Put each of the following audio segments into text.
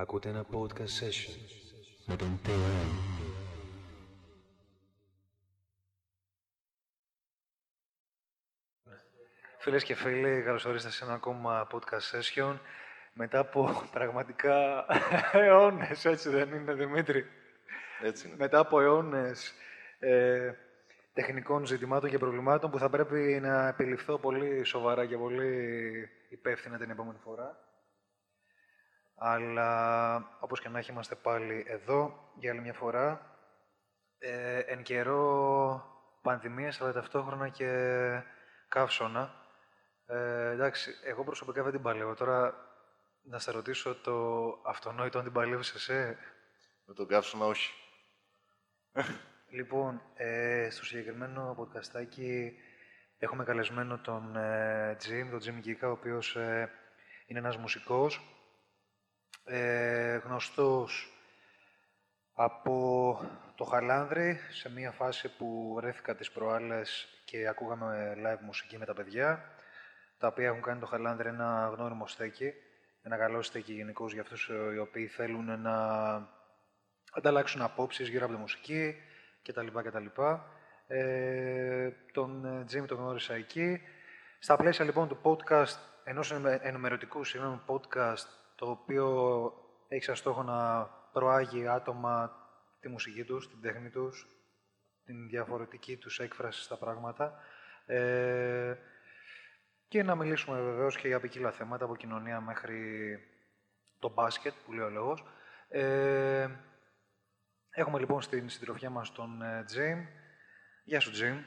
Ακούτε ένα podcast session με τον TM. Φίλες και φίλοι, καλώς ορίσατε σε ένα ακόμα podcast session. Μετά από πραγματικά αιώνες, έτσι δεν είναι Δημήτρη; Έτσι είναι. Μετά από αιώνες ε, τεχνικών ζητημάτων και προβλημάτων που θα πρέπει να επιληφθώ πολύ σοβαρά και πολύ υπεύθυνα την επόμενη φορά. Αλλά όπως και να έχει είμαστε πάλι εδώ για άλλη μια φορά. Ε, εν καιρό πανδημίας αλλά ταυτόχρονα και καύσωνα. Ε, εντάξει, εγώ προσωπικά δεν την παλεύω. Τώρα να σε ρωτήσω το αυτονόητο αν την παλεύεις εσύ; Με τον καύσωνα όχι. Λοιπόν, ε, στο συγκεκριμένο podcastάκι έχουμε καλεσμένο τον ε, Jim, τον Jim Gika, ο οποίος ε, είναι ένας μουσικός, ε, γνωστός από το Χαλάνδρι, σε μια φάση που βρέθηκα τις προάλλες και ακούγαμε live μουσική με τα παιδιά, τα οποία έχουν κάνει το Χαλάνδρι ένα γνώριμο στέκι, ένα καλό στέκι γενικώ για αυτούς ε, οι οποίοι θέλουν να ανταλλάξουν απόψεις γύρω από τη μουσική κτλ. κτλ. Ε, τον ε, Jimmy τον γνώρισα εκεί. Στα πλαίσια λοιπόν του podcast, ενός ενημε- ενημερωτικού συγγνώμη podcast, το οποίο έχει σαν στόχο να προάγει άτομα τη μουσική τους, την τέχνη τους, την διαφορετική τους έκφραση στα πράγματα. Ε, και να μιλήσουμε βεβαίως και για ποικίλα θέματα, από κοινωνία μέχρι το μπάσκετ, που λέει ο λόγος. Ε, έχουμε λοιπόν στην συντροφιά μας τον ε, Τζιμ. Γεια σου, Τζιμ.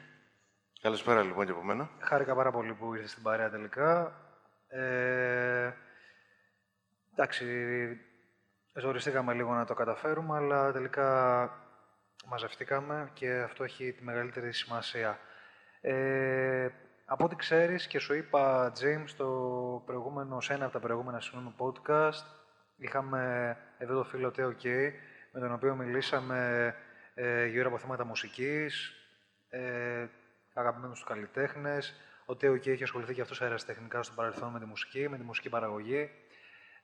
Καλησπέρα λοιπόν και από μένα. Χάρηκα πάρα πολύ που ήρθες στην παρέα τελικά. Ε, εντάξει, ζοριστήκαμε λίγο να το καταφέρουμε, αλλά τελικά μαζευτήκαμε και αυτό έχει τη μεγαλύτερη σημασία. Ε, από ό,τι ξέρεις και σου είπα, James, στο προηγούμενο, σε ένα από τα προηγούμενα συγγνώμη podcast, είχαμε εδώ το φίλο Τέο Κέι, με τον οποίο μιλήσαμε ε, γύρω από θέματα μουσικής, ε, αγαπημένους τους καλλιτέχνες. Ο Τέο Κέι έχει ασχοληθεί και αυτός αεραστεχνικά στο παρελθόν με τη μουσική, με τη μουσική παραγωγή.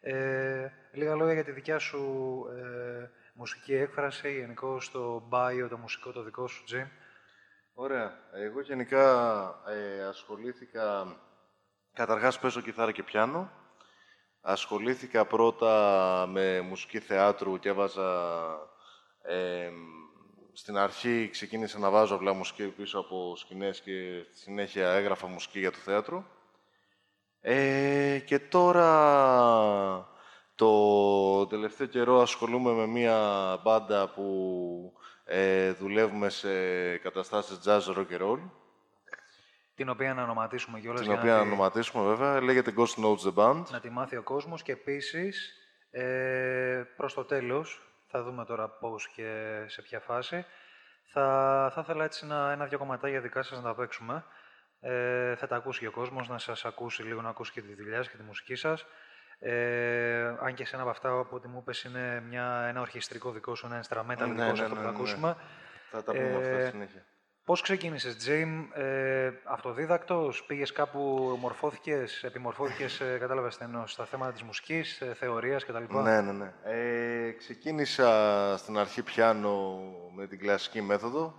Ε, λίγα λόγια για τη δικιά σου ε, μουσική έκφραση, γενικώ το bio, το μουσικό το δικό σου, Jim. Ωραία. Εγώ γενικά ε, ασχολήθηκα... Καταρχάς παίζω κιθάρα και πιάνο. Ασχολήθηκα πρώτα με μουσική θεάτρου και έβαζα... ε, στην αρχή ξεκίνησα να βάζω απλά μουσική πίσω από σκηνές και στη συνέχεια έγραφα μουσική για το θέατρο. Ε, και τώρα το τελευταίο καιρό ασχολούμαι με μία μπάντα που ε, δουλεύουμε σε καταστάσεις jazz, rock and roll. Την οποία να ονοματίσουμε κιόλας Την για οποία να, να τη, ονοματίσουμε βέβαια. Λέγεται Ghost Notes The Band. να τη μάθει ο κόσμος και επίσης ε, προς το τέλος, θα δούμε τώρα πώς και σε ποια φάση, θα, θα ήθελα έτσι ένα, ένα-δυο κομματάκια δικά σας να τα παίξουμε. Ε, θα τα ακούσει και ο κόσμος, να σας ακούσει λίγο, να ακούσει και τη δουλειά σας και τη μουσική σας. Ε, αν και σε ένα από αυτά, από ό,τι μου είπες, είναι μια, ένα ορχιστρικό δικό σου, ένα instrumental Ναι, δικό σου, ναι, αυτό που ναι, θα ναι. ακούσουμε. Θα τα πούμε αυτά Ε, στη συνέχεια. Πώς ξεκίνησες, Τζιμ, ε, αυτοδίδακτος, πήγες κάπου, μορφώθηκες, επιμορφώθηκες, ε, κατάλαβες τι εννοώ, στα θέματα της μουσικής, ε, θεωρίας κτλ. Ναι, ναι, ναι. Ε, ξεκίνησα στην αρχή πιάνο με την κλασική μέθοδο,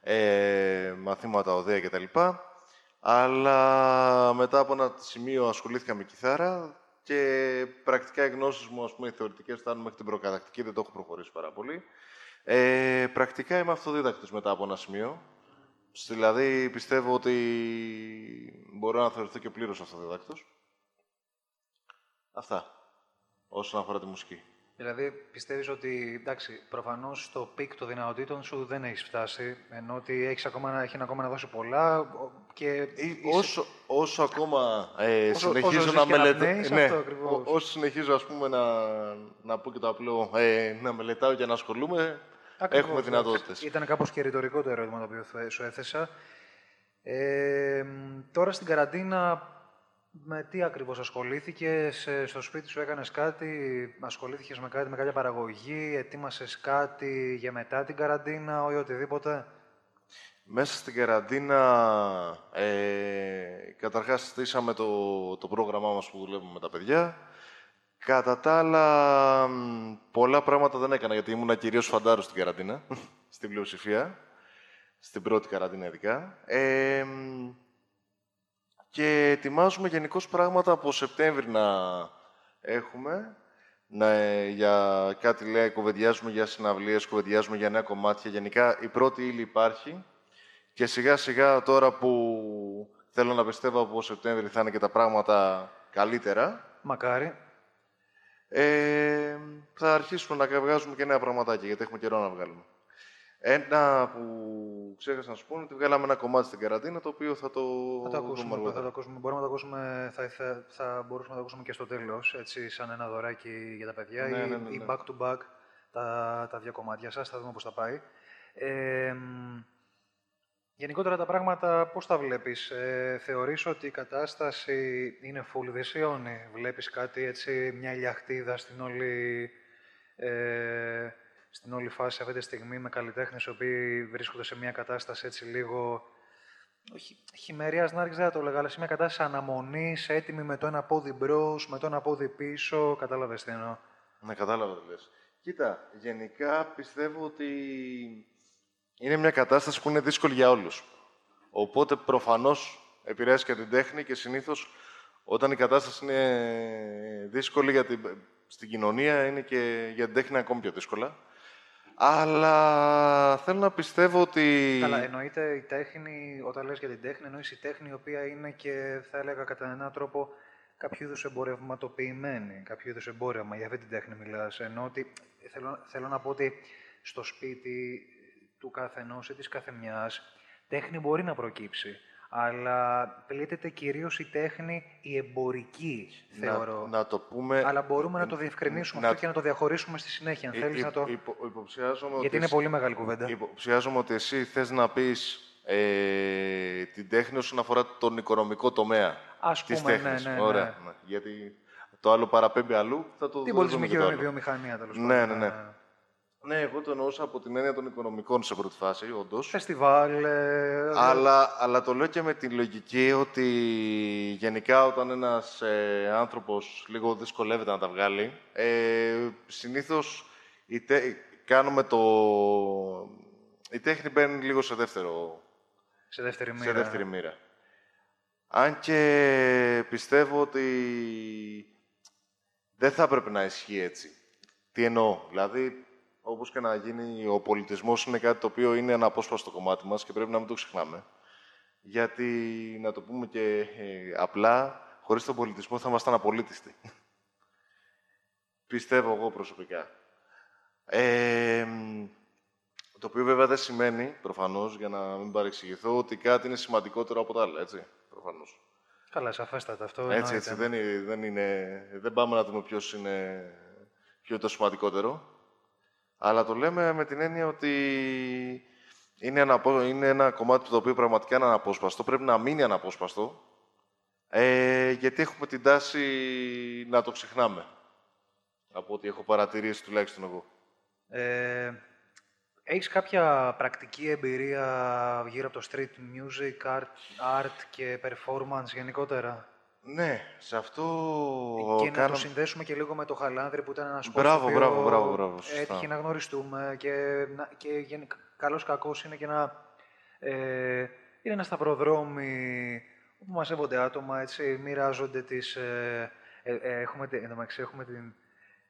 ε, μαθήματα οδεία κτλ. Αλλά μετά από ένα σημείο ασχολήθηκα με κιθάρα και πρακτικά οι γνώσεις μου, ας πούμε, οι θεωρητικές φτάνουν μέχρι την προκατακτική, δεν το έχω προχωρήσει πάρα πολύ. Ε, πρακτικά είμαι αυτοδίδακτος μετά από ένα σημείο. Δηλαδή, πιστεύω ότι μπορώ να θεωρηθώ και πλήρως αυτοδίδακτος. Αυτά, όσον αφορά τη μουσική. Δηλαδή, πιστεύεις ότι, εντάξει, προφανώς στο peak των δυνατοτήτων σου δεν έχεις φτάσει, ενώ ότι έχεις ακόμα, να- έχει ακόμα να δώσει πολλά ο- και Ε, είσαι- Όσο, όσο ακόμα ε, Όσο- συνεχίζω όσο ζεις να και μελετάω. αναπνέεις, Ναι, αυτό ακριβώς. ό- όσο συνεχίζω ας πούμε, να, να πω και το απλό, ε, να μελετάω και να ασχολούμαι, Ακριβώς, έχουμε εντάξει. δυνατότητες. Ήταν κάπως και ρητορικό το ερώτημα το οποίο θε- σου έθεσα. Ε, μ, τώρα στην καραντίνα, με τι ακριβώς ασχολήθηκες, ε, στο σπίτι σου έκανες κάτι, ασχολήθηκες με κάτι, με κάποια παραγωγή, ετοίμασες κάτι για μετά την καραντίνα ή οτιδήποτε; Μέσα στην καραντίνα, ε, καταρχάς στήσαμε το, το πρόγραμμά μας που δουλεύουμε με τα παιδιά. Κατά τα άλλα, πολλά πράγματα δεν έκανα, γιατί ήμουν κυρίως φαντάρος στην καραντίνα, στην πλειοψηφία, στην πρώτη καραντίνα ειδικά. Ε, και ετοιμάζουμε γενικώς πράγματα από Σεπτέμβρη να έχουμε. Να, για κάτι λέει, κουβεντιάζουμε για συναυλίες, κουβεντιάζουμε για νέα κομμάτια. Γενικά η πρώτη ύλη υπάρχει και σιγά σιγά τώρα που θέλω να πιστεύω από Σεπτέμβρη θα είναι και τα πράγματα καλύτερα. Μακάρι. Ε, θα αρχίσουμε να βγάζουμε και νέα πραγματάκια, γιατί έχουμε καιρό να βγάλουμε. Ένα που ξέχασα να σου πω είναι ότι βγάλαμε ένα κομμάτι στην καραντίνα το οποίο θα το, θα το ακούσουμε. Θα το ακούσουμε. Μπορούμε να το ακούσουμε, θα, θα, θα μπορούσαμε να το ακούσουμε και στο τέλος, έτσι, σαν ένα δωράκι για τα παιδιά ναι, ή, ναι, ναι, ή ναι. back to back τα, τα δύο κομμάτια σας. Θα δούμε πώς θα πάει. Ε, γενικότερα τα πράγματα πώς τα βλέπεις; Ε, θεωρείς ότι η κατάσταση είναι full δυσιώνει. Βλέπεις κάτι έτσι, μια ηλιαχτίδα στην όλη, ε, στην όλη φάση αυτή τη στιγμή με καλλιτέχνες οι οποίοι βρίσκονται σε μια κατάσταση έτσι λίγο όχι χειμερίας να δεν θα το έλεγα, αλλά σε μια κατάσταση αναμονής, έτοιμη με το ένα πόδι μπρος, με το ένα πόδι πίσω. Κατάλαβες τι εννοώ. Ναι, κατάλαβα τι λες. Κοίτα, γενικά πιστεύω ότι είναι μια κατάσταση που είναι δύσκολη για όλους. Οπότε προφανώς επηρεάζει και την τέχνη και συνήθως όταν η κατάσταση είναι δύσκολη για την, στην κοινωνία είναι και για την τέχνη ακόμη πιο δύσκολα. Αλλά θέλω να πιστεύω ότι... Καλά, εννοείται η τέχνη, όταν λες για την τέχνη, εννοείς η τέχνη η οποία είναι και θα έλεγα κατά έναν τρόπο κάποιο είδους εμπορευματοποιημένη, κάποιο είδους εμπόρευμα. Για αυτή την τέχνη μιλάς. Ενώ ότι θέλω, θέλω να πω ότι στο σπίτι του καθενός ή της καθεμιάς τέχνη μπορεί να προκύψει. Αλλά πλήττεται κυρίως η τέχνη η εμπορική, θεωρώ. Να, να το πούμε... Αλλά μπορούμε να το διευκρινίσουμε να- αυτό και να το διαχωρίσουμε στη συνέχεια. Αν Υ- θέλεις υ- να το... υπο- υποψιάζομαι Γιατί ότι είναι πολύ μεγάλη κουβέντα. Υποψιάζομαι ότι εσύ θες να πεις ε, την τέχνη όσον αφορά τον οικονομικό τομέα Ας της πούμε, ναι, τέχνης. ναι, ναι. Ωραία. ναι. Γιατί το άλλο παραπέμπει αλλού, θα το Την δούμε πολιτισμική και το άλλο. βιομηχανία, τέλο Ναι, ναι, ναι. Ναι, εγώ το εννοούσα από την έννοια των οικονομικών σε πρώτη φάση, όντως. Φεστιβάλ. ε, Αλλά, αλλά το λέω και με τη λογική ότι γενικά όταν ένας ε, άνθρωπος λίγο δυσκολεύεται να τα βγάλει, ε, συνήθως η τε- κάνουμε το... η τέχνη μπαίνει λίγο σε δεύτερο, Σε δεύτερη μοίρα. σε δεύτερη μοίρα. Αν και πιστεύω ότι δεν θα έπρεπε να ισχύει έτσι. Τι εννοώ. Δηλαδή, όπως και να γίνει, ο πολιτισμός είναι κάτι το οποίο είναι ένα απόσπαστο κομμάτι μας και πρέπει να μην το ξεχνάμε. Γιατί, να το πούμε και ε, απλά, χωρίς τον πολιτισμό θα ήμασταν απολύτιστοι. Πιστεύω εγώ προσωπικά. Ε, το οποίο βέβαια δεν σημαίνει, προφανώς, για να μην παρεξηγηθώ, ότι κάτι είναι σημαντικότερο από τα άλλα, έτσι, προφανώς. Καλά, σαφέστατα αυτό. Έτσι, εννοείται. έτσι, δεν, είναι, δεν, είναι, δεν πάμε να δούμε ποιος είναι, ποιο είναι το σημαντικότερο. Αλλά το λέμε με την έννοια ότι είναι ένα, απο- είναι ένα κομμάτι το οποίο πραγματικά είναι αναπόσπαστο, πρέπει να μείνει αναπόσπαστο, ε, γιατί έχουμε την τάση να το ξεχνάμε. Από ό,τι έχω παρατηρήσει τουλάχιστον εγώ. Ε, έχεις κάποια πρακτική εμπειρία γύρω από το street music, art, art και performance γενικότερα; Ναι, σε αυτό και να το κάναμε- συνδέσουμε και λίγο με το Χαλάνδρη που ήταν ένας Μπράβο, κόσμος μπράβο, μπράβο, μπράβο, σωστά. έτυχε να γνωριστούμε και, να- και γενικά, καλός κακός είναι και ένα, ε, είναι ένα σταυροδρόμι όπου μαζεύονται άτομα, έτσι, μοιράζονται τις... Ε, ε, ε, έχουμε, τε- εν τω μεταξύ έχουμε την,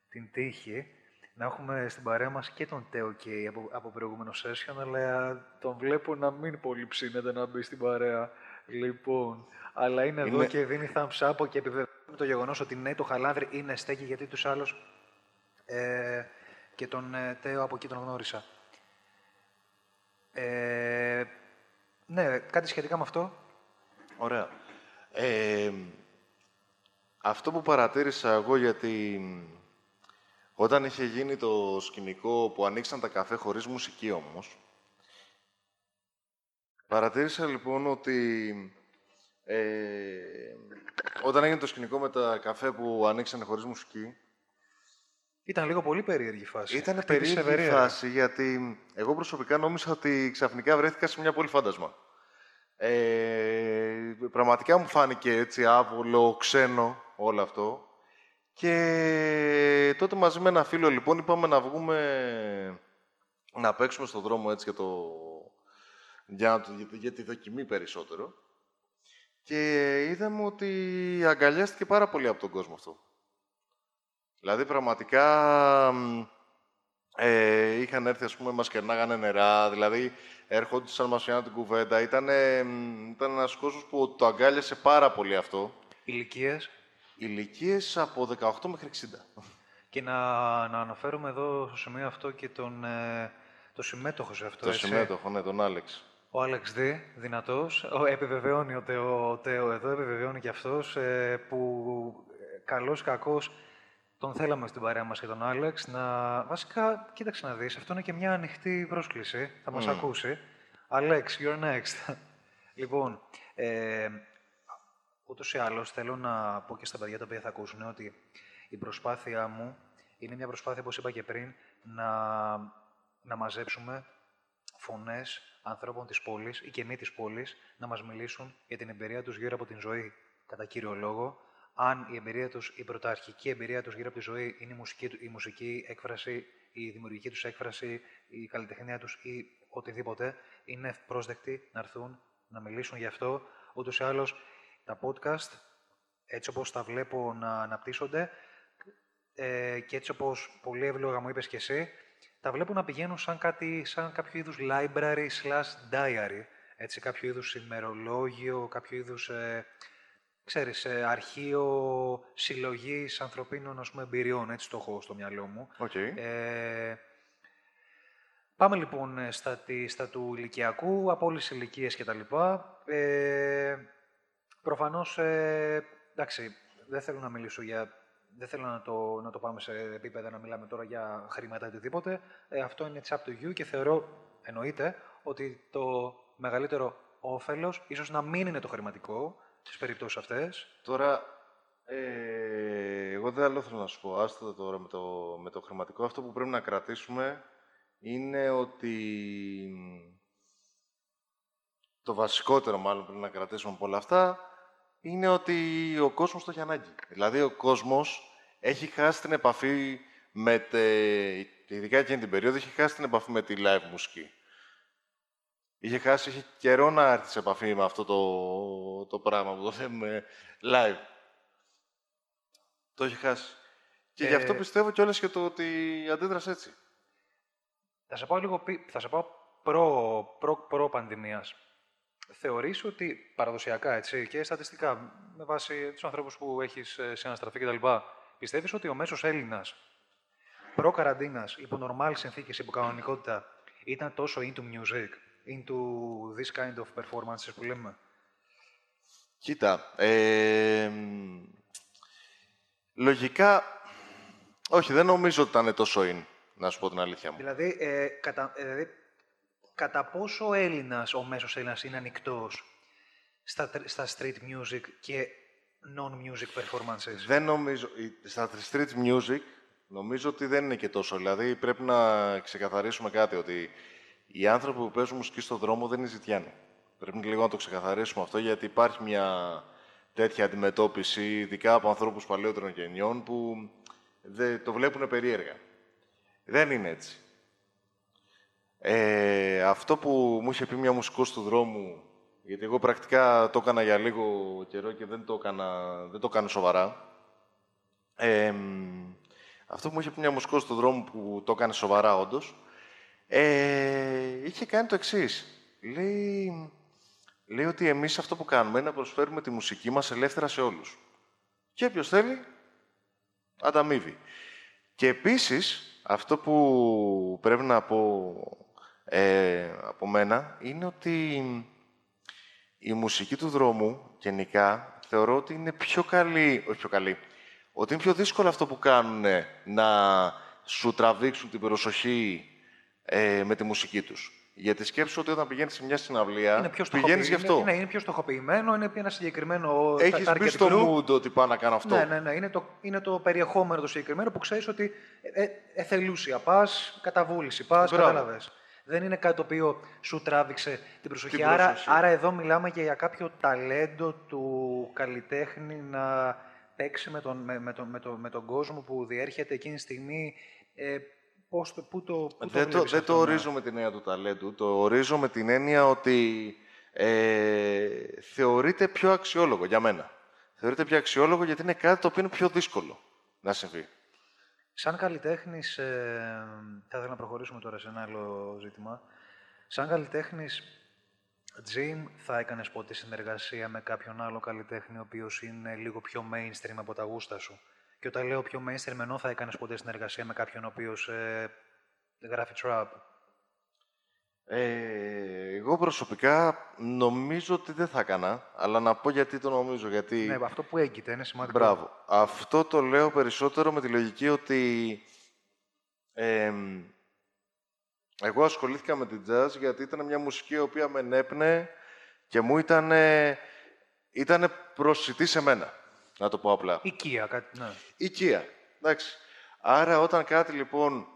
την τύχη να έχουμε στην παρέα μας και τον Τέο Κέι από, από προηγούμενο session, αλλά τον βλέπω να μην πολύ ψήνεται να μπει στην παρέα. Λοιπόν, αλλά είναι, εδώ Είναι- και δίνει thumbs up και επιβεβαιώνει το γεγονός ότι ναι, το χαλάνδρι είναι στέκει γιατί τους άλλους ε, και τον ε, Τέο από εκεί τον γνώρισα. Ε, ναι, κάτι σχετικά με αυτό. Ωραία. Ε, αυτό που παρατήρησα εγώ, γιατί όταν είχε γίνει το σκηνικό που ανοίξαν τα καφέ χωρίς μουσική όμως, παρατήρησα λοιπόν ότι ε, όταν έγινε το σκηνικό με τα καφέ που ανοίξανε χωρίς μουσική, Ήταν λίγο πολύ περίεργη φάση. ήταν Χτύπησε περίεργη περίεργα. φάση, γιατί εγώ προσωπικά νόμιζα ότι ξαφνικά βρέθηκα σε μια πόλη φάντασμα. Ε, πραγματικά μου φάνηκε έτσι άβολο, ξένο όλο αυτό. Και τότε μαζί με ένα φίλο λοιπόν είπαμε να βγούμε να παίξουμε στον δρόμο έτσι για, το, για, για τη δοκιμή περισσότερο. Και είδαμε ότι αγκαλιάστηκε πάρα πολύ από τον κόσμο αυτό. Δηλαδή, πραγματικά ε, είχαν έρθει, ας πούμε, μας κερνάγανε νερά, δηλαδή έρχονταν μας φτιάχναν την κουβέντα. Ήταν, ήταν ένας κόσμος που το αγκάλιασε πάρα πολύ αυτό. Ηλικίες. Ηλικίες από 18 μέχρι 60. Και να, να αναφέρουμε εδώ στο σημείο αυτό και τον, ε, το συμμέτοχο σε αυτό, Το έτσι. συμμέτοχο, ναι, τον Άλεξ. Ο Άλεξ Δ, δυνατός, ο, επιβεβαιώνει ο Τέο, ο Τέο εδώ, επιβεβαιώνει και αυτός, ε, που ε, καλός κακός τον θέλαμε στην παρέα μας και τον Άλεξ να... Βασικά, κοίταξε να δεις, αυτό είναι και μια ανοιχτή πρόσκληση, θα μας Μμ. ακούσει. Alex, you're next. λοιπόν, ε, ούτως ή άλλως θέλω να πω και στα παιδιά τα οποία θα ακούσουν ότι η προσπάθειά μου είναι μια προσπάθεια, όπως είπα και πριν, να, να μαζέψουμε φωνές ανθρώπων της πόλης ή και μη της πόλης να μας μιλήσουν για την εμπειρία τους γύρω από την ζωή κατά κύριο λόγο. Αν η εμπειρία τους, η πρωταρχική εμπειρία τους γύρω από τη ζωή είναι η μουσική, του- η μουσική έκφραση, η δημιουργική τους έκφραση, η καλλιτεχνία τους ή οτιδήποτε, είναι ευπρόσδεκτοι να έρθουν να μιλήσουν γι' αυτό. Ούτως ή άλλως, τα podcast, έτσι όπως τα βλέπω να αναπτύσσονται, ε, και έτσι όπως πολύ εύλογα μου είπες και εσύ, τα βλέπω να πηγαίνουν σαν, κάτι, σαν κάποιο είδους library slash diary. Έτσι, κάποιο είδους ημερολόγιο, κάποιο είδους, ε, ξέρεις, ε, αρχείο συλλογής ανθρωπίνων ας πούμε, εμπειριών. Έτσι το έχω στο μυαλό μου. Οκ. Ε, πάμε λοιπόν ε, στα, τη- στα του ηλικιακού, από όλες τις ηλικίες και τα λοιπά. Ε, προφανώς, ε, εντάξει, δεν θέλω να μιλήσω για... Δεν θέλω να το, να το πάμε σε επίπεδα να μιλάμε τώρα για χρήματα ή οτιδήποτε. Ε, αυτό είναι it's up to you και θεωρώ, εννοείται, ότι το μεγαλύτερο όφελος ίσως να μην είναι το χρηματικό στις περιπτώσεις αυτές. Τώρα, ε, εγώ δεν άλλο θέλω να σου πω. Άστο τώρα με το, με το χρηματικό. Αυτό που πρέπει να κρατήσουμε είναι ότι το βασικότερο μάλλον πρέπει να κρατήσουμε από όλα αυτά είναι ότι ο κόσμος το έχει ανάγκη. Δηλαδή ο κόσμος έχει χάσει την επαφή με, τε, ειδικά εκείνη την περίοδο, έχει χάσει την επαφή με τη live μουσική. Είχε χάσει, είχε καιρό να έρθει σε επαφή με αυτό το, το πράγμα που το λέμε live. Το έχει χάσει. Και γι' αυτό Ε, πιστεύω κιόλας και το ότι αντίδρασε έτσι. Θα σε πάω λίγο πι- θα σε πάω προ, προ, προ πανδημίας. Θεωρείς ότι παραδοσιακά έτσι, και στατιστικά με βάση τους ανθρώπους που έχεις ε, συναναστραφεί κτλ. Πιστεύεις ότι ο μέσος Έλληνας προ καραντίνας, υπό νορμάλ συνθήκες, υπό κανονικότητα, ήταν τόσο into music, into this kind of performances που λέμε; Κοίτα, ε, μ, λογικά, όχι, δεν νομίζω ότι ήταν τόσο in, να σου πω την αλήθεια μου. Δηλαδή, ε, κατά, ε, δηλαδή, κατά πόσο ο Έλληνας, ο μέσος Έλληνας είναι ανοιχτός στα, τρ- στα street music και non-music performances; Δεν νομίζω, η- στα street music, νομίζω ότι δεν είναι και τόσο. Δηλαδή, πρέπει να ξεκαθαρίσουμε κάτι, ότι οι άνθρωποι που παίζουν μουσική στον δρόμο δεν είναι ζητιάνοι. Πρέπει λίγο να το ξεκαθαρίσουμε αυτό, γιατί υπάρχει μια τέτοια αντιμετώπιση, ειδικά από ανθρώπους παλαιότερων γενιών, που δεν, το βλέπουν περίεργα. Δεν είναι έτσι. Ε, αυτό που μου είχε πει μια μουσικός του δρόμου, γιατί εγώ πρακτικά το έκανα για λίγο καιρό και δεν το, έκανα, δεν το κάνω σοβαρά. Ε, μ, αυτό που μου είχε πει μια μουσικός του δρόμου που το έκανε σοβαρά όντως, ε, είχε κάνει το εξής. Λέει, λέει ότι εμείς αυτό που κάνουμε είναι να προσφέρουμε τη μουσική μας ελεύθερα σε όλους. Και όποιος θέλει, ανταμείβει. Και επίσης, αυτό που πρέπει να πω ε, από μένα είναι ότι η μουσική του δρόμου, γενικά, θεωρώ ότι είναι πιο καλή, όχι πιο καλή, ότι είναι πιο δύσκολο αυτό που κάνουν να σου τραβήξουν την προσοχή ε, με τη μουσική τους. Γιατί σκέψου ότι όταν πηγαίνεις σε μια συναυλία, είναι πιο πηγαίνεις γι' αυτό. Είναι, ναι, είναι πιο στοχοποιημένο, είναι ένα συγκεκριμένο Έχεις target μπει στο group. mood ότι πάω να κάνω αυτό. Ναι, ναι, ναι. Είναι το, είναι το περιεχόμενο το συγκεκριμένο που ξέρεις ότι ε, ε, εθελούσια πας, καταβούληση πας, Μπράβο. κατάλαβες. Δεν είναι κάτι το οποίο σου τράβηξε την προσοχή. Την άρα, προσοχή. άρα εδώ μιλάμε και για κάποιο ταλέντο του καλλιτέχνη να, παίξει με τον, με, με τον, με, τον, με τον κόσμο που διέρχεται εκείνη τη στιγμή. Ε, πώς, το- πού το, πού το δεν το, βλέπεις δεν αυτό το να- ορίζω με την έννοια του ταλέντου. Το ορίζω με την έννοια ότι ε, θεωρείται πιο αξιόλογο για μένα. Θεωρείται πιο αξιόλογο γιατί είναι κάτι το οποίο είναι πιο δύσκολο να συμβεί. Σαν καλλιτέχνης, ε, θα ήθελα να προχωρήσουμε τώρα σε ένα άλλο ζήτημα. Σαν καλλιτέχνης, Jim, θα έκανες ποτέ συνεργασία με κάποιον άλλο καλλιτέχνη, ο οποίος είναι λίγο πιο mainstream από τα γούστα σου; Και όταν λέω πιο mainstream, ενώ θα έκανες ποτέ συνεργασία με κάποιον ο οποίος ε, γράφει trap; Ε, εγώ προσωπικά νομίζω ότι δεν θα έκανα, αλλά να πω γιατί το νομίζω. Γιατί... Ναι, αυτό που έγκυται είναι σημαντικό. Μπράβο. Αυτό το λέω περισσότερο με τη λογική ότι εμ, εγώ ασχολήθηκα με την jazz γιατί ήταν μια μουσική η οποία με ενέπνε και μου ήταν ήτανε προσιτή σε μένα, να το πω απλά. Οικία, κάτι, ναι. Οικία. Εντάξει. Άρα όταν κάτι λοιπόν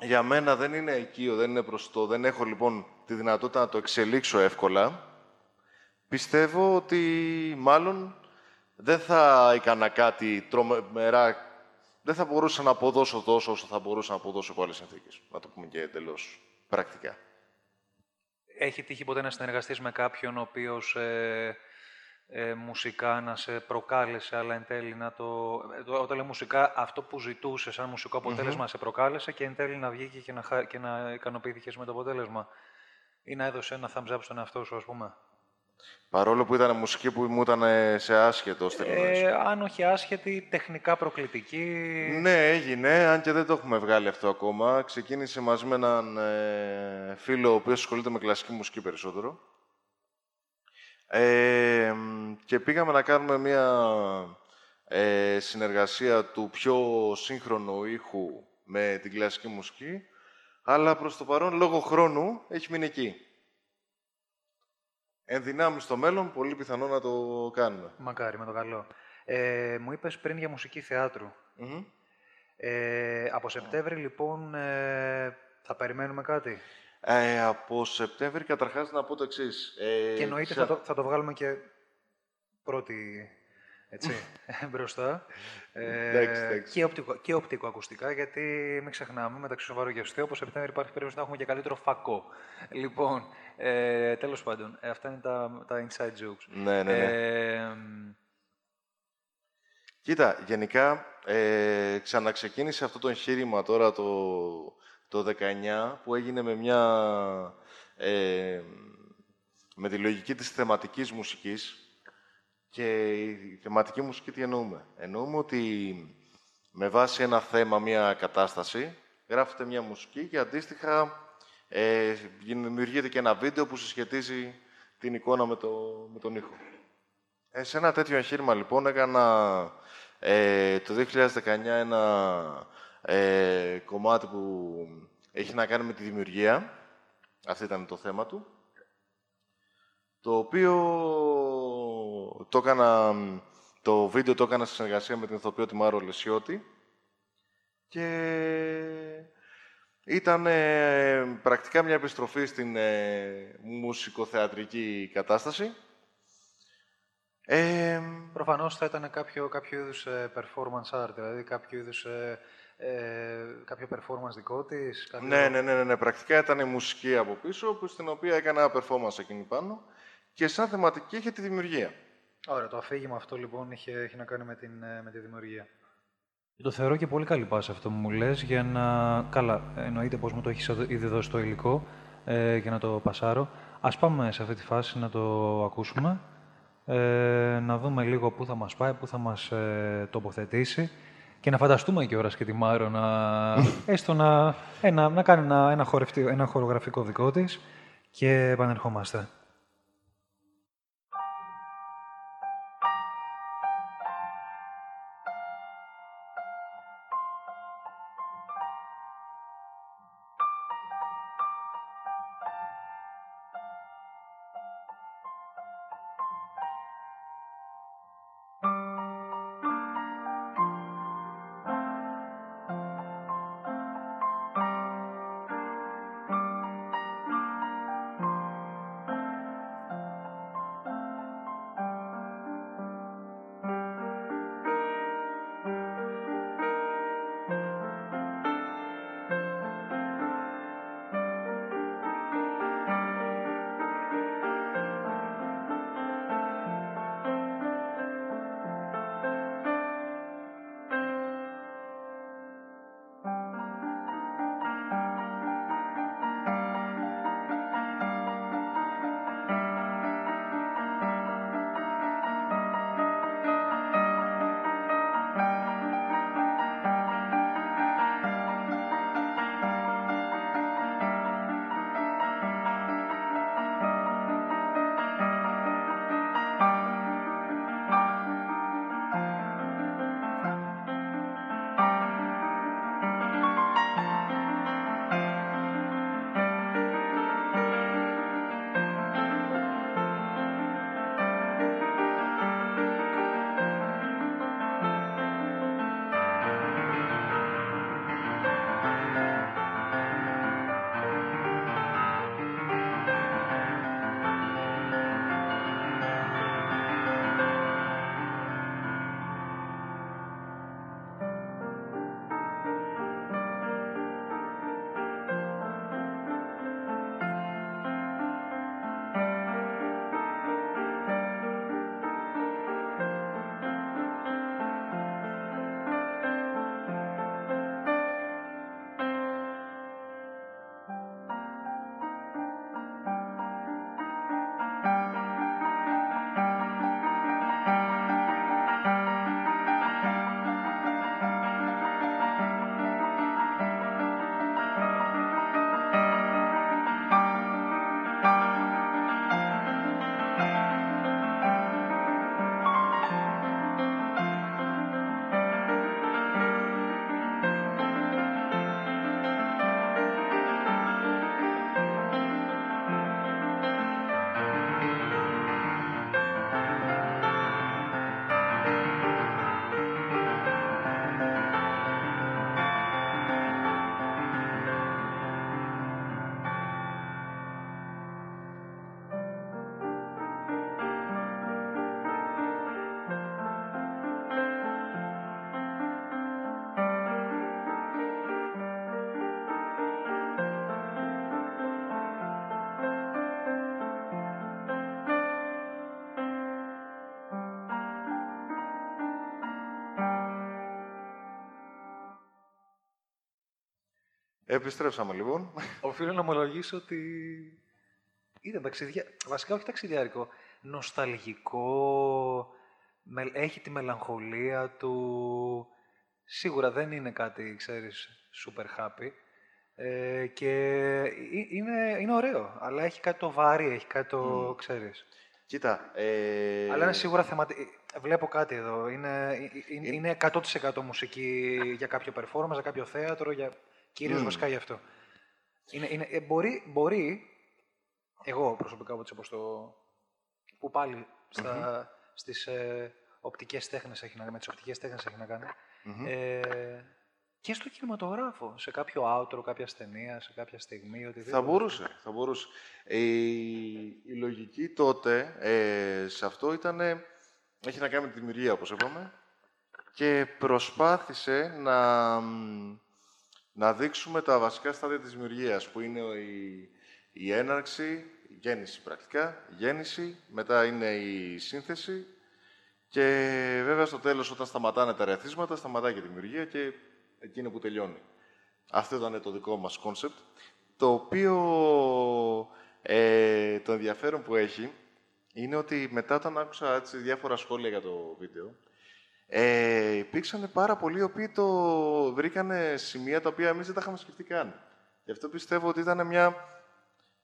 για μένα δεν είναι οικείο, δεν είναι προστό, δεν έχω λοιπόν τη δυνατότητα να το εξελίξω εύκολα, πιστεύω ότι μάλλον δεν θα έκανα κάτι τρομερά, δεν θα μπορούσα να αποδώσω τόσο όσο θα μπορούσα να αποδώσω από άλλες συνθήκες. Να το πούμε και εντελώς πρακτικά. Έχει τύχει ποτέ να συνεργαστείς με κάποιον ο οποίος ε, ε, μουσικά να σε προκάλεσε, αλλά εν τέλει να το... ε, το- Όταν λέω μουσικά, αυτό που ζητούσες σαν μουσικό αποτέλεσμα σε προκάλεσε και εν τέλει να βγήκε και να, χα- και να ικανοποιήθηκες με το αποτέλεσμα. Ή να έδωσε ένα thumbs up στον εαυτό σου, ας πούμε. Παρόλο που ήταν μουσική που μου ήταν ε, σε άσχετο ως τελειώνεις. Ε, αν όχι άσχετη, τεχνικά προκλητική. Ναι, έγινε, αν και δεν το έχουμε βγάλει αυτό ακόμα. Ξεκίνησε μαζί με έναν ε, φίλο, ο οποίος ασχολείται με κλασική μουσική περισσότερο. Ε, μ, και πήγαμε να κάνουμε μια ε, συνεργασία του πιο σύγχρονου ήχου με την κλασική μουσική, αλλά προς το παρόν, λόγω χρόνου, έχει μείνει εκεί. Εν δυνάμεις στο μέλλον, πολύ πιθανό να το κάνουμε. Μακάρι, με το καλό. Ε, μου είπες πριν για μουσική θεάτρου. Μμμ. Ε, από Σεπτέμβρη, λοιπόν, ε, θα περιμένουμε κάτι; Ε, από Σεπτέμβρη, καταρχάς, να πω το εξής. Ε, Και εννοείται ξα- θα το, θα το βγάλουμε και πρώτη έτσι, μπροστά. Ε, Εντάξει, εντάξει. και, οπτικο, και οπτικοακουστικά, γιατί μην ξεχνάμε, μεταξύ σοβαρού και αστείου, από Σεπτέμβρη υπάρχει περίπτωση να έχουμε και καλύτερο φακό. Λοιπόν, ε, τέλος πάντων, ε, αυτά είναι τα, τα inside jokes. Ναι, ναι, ναι. Ε, μ, Κοίτα, γενικά ε, ξαναξεκίνησε αυτό το εγχείρημα τώρα το, το 19 που έγινε με μια... Ε, με τη λογική της θεματικής μουσικής και η θεματική μουσική τι εννοούμε. Εννοούμε ότι με βάση ένα θέμα, μια κατάσταση, γράφεται μια μουσική και αντίστοιχα ε, δημιουργείται και ένα βίντεο που συσχετίζει την εικόνα με, το, με τον ήχο. Ε, σε ένα τέτοιο εγχείρημα, λοιπόν, έκανα ε, το 2019 ένα ε, κομμάτι που έχει να κάνει με τη δημιουργία. Αυτό ήταν το θέμα του. Το οποίο το έκανα, το βίντεο το έκανα σε συνεργασία με την ηθοποιό τη Μάρο Λεσιώτη. Και ήταν ε, πρακτικά μια επιστροφή στην ε, μουσικοθεατρική κατάσταση. Ε, προφανώς θα ήταν κάποιο, κάποιο είδους ε, performance art, δηλαδή κάποιο είδους ε, ε, κάποιο performance δικό της. Κάποιο... ναι, ναι, ναι, ναι, ναι, πρακτικά ήταν η μουσική από πίσω, που στην οποία έκανα ένα performance εκείνη πάνω και σαν θεματική είχε τη δημιουργία. Ωραία, το αφήγημα αυτό λοιπόν έχει, έχει να κάνει με, την, ε, με τη δημιουργία. Το θεωρώ και πολύ καλή πάση αυτό που μου λες για να... Καλά, εννοείται πως μου το έχεις ήδη δώσει το υλικό ε, για να το πασάρω. Ας πάμε σε αυτή τη φάση να το ακούσουμε, ε, να δούμε λίγο πού θα μας πάει, πού θα μας ε, τοποθετήσει και να φανταστούμε και ώρας και τη Μάρο να, έστω να, ένα, να κάνει ένα, ένα, χορευτή, ένα χορογραφικό δικό της και επανερχόμαστε. Επιστρέψαμε λοιπόν. Οφείλω να ομολογήσω ότι ήταν ταξιδιά... Βασικά όχι ταξιδιάρικο. Νοσταλγικό. με- Έχει τη μελαγχολία του. Σίγουρα δεν είναι κάτι, ξέρεις, super happy. Ε, και ε- είναι, είναι ωραίο, αλλά έχει κάτι το βάρη, έχει κάτι το, ξέρεις. Κοίτα. Ε... Αλλά είναι σίγουρα θεματικό. Βλέπω κάτι εδώ. Είναι, είναι, είναι 100% μουσική για κάποιο performance, για κάποιο θέατρο, για... κυρίως Μμμ. βασικά γι' αυτό. Είναι, είναι, ε, μπορεί, μπορεί, εγώ προσωπικά όπως όπως το... που πάλι στα, στις ε, οπτικές τέχνες έχει να, με τις οπτικές τέχνες έχει να κάνει, μμμ. ε, και στο κινηματογράφο, σε κάποιο outro, κάποια ταινία, σε κάποια στιγμή, οτιδήποτε. Θα μπορούσε, θα μπορούσε. Ε, η λογική τότε ε, σε αυτό ήταν, έχει να κάνει με τη δημιουργία, όπως είπαμε, και προσπάθησε να, μ, να δείξουμε τα βασικά στάδια της δημιουργίας, που είναι η, η έναρξη, η γέννηση πρακτικά, η γέννηση, μετά είναι η σύνθεση και βέβαια στο τέλος όταν σταματάνε τα ερεθίσματα, σταματάει και η δημιουργία και εκείνο που τελειώνει. Αυτό ήταν το δικό μας κόνσεπτ, το οποίο ε, το ενδιαφέρον που έχει είναι ότι μετά όταν άκουσα έτσι, διάφορα σχόλια για το βίντεο, ε, υπήρξαν πάρα πολλοί οι οποίοι το βρήκανε σημεία τα οποία εμείς δεν τα είχαμε σκεφτεί καν. Γι' αυτό πιστεύω ότι ήταν μια,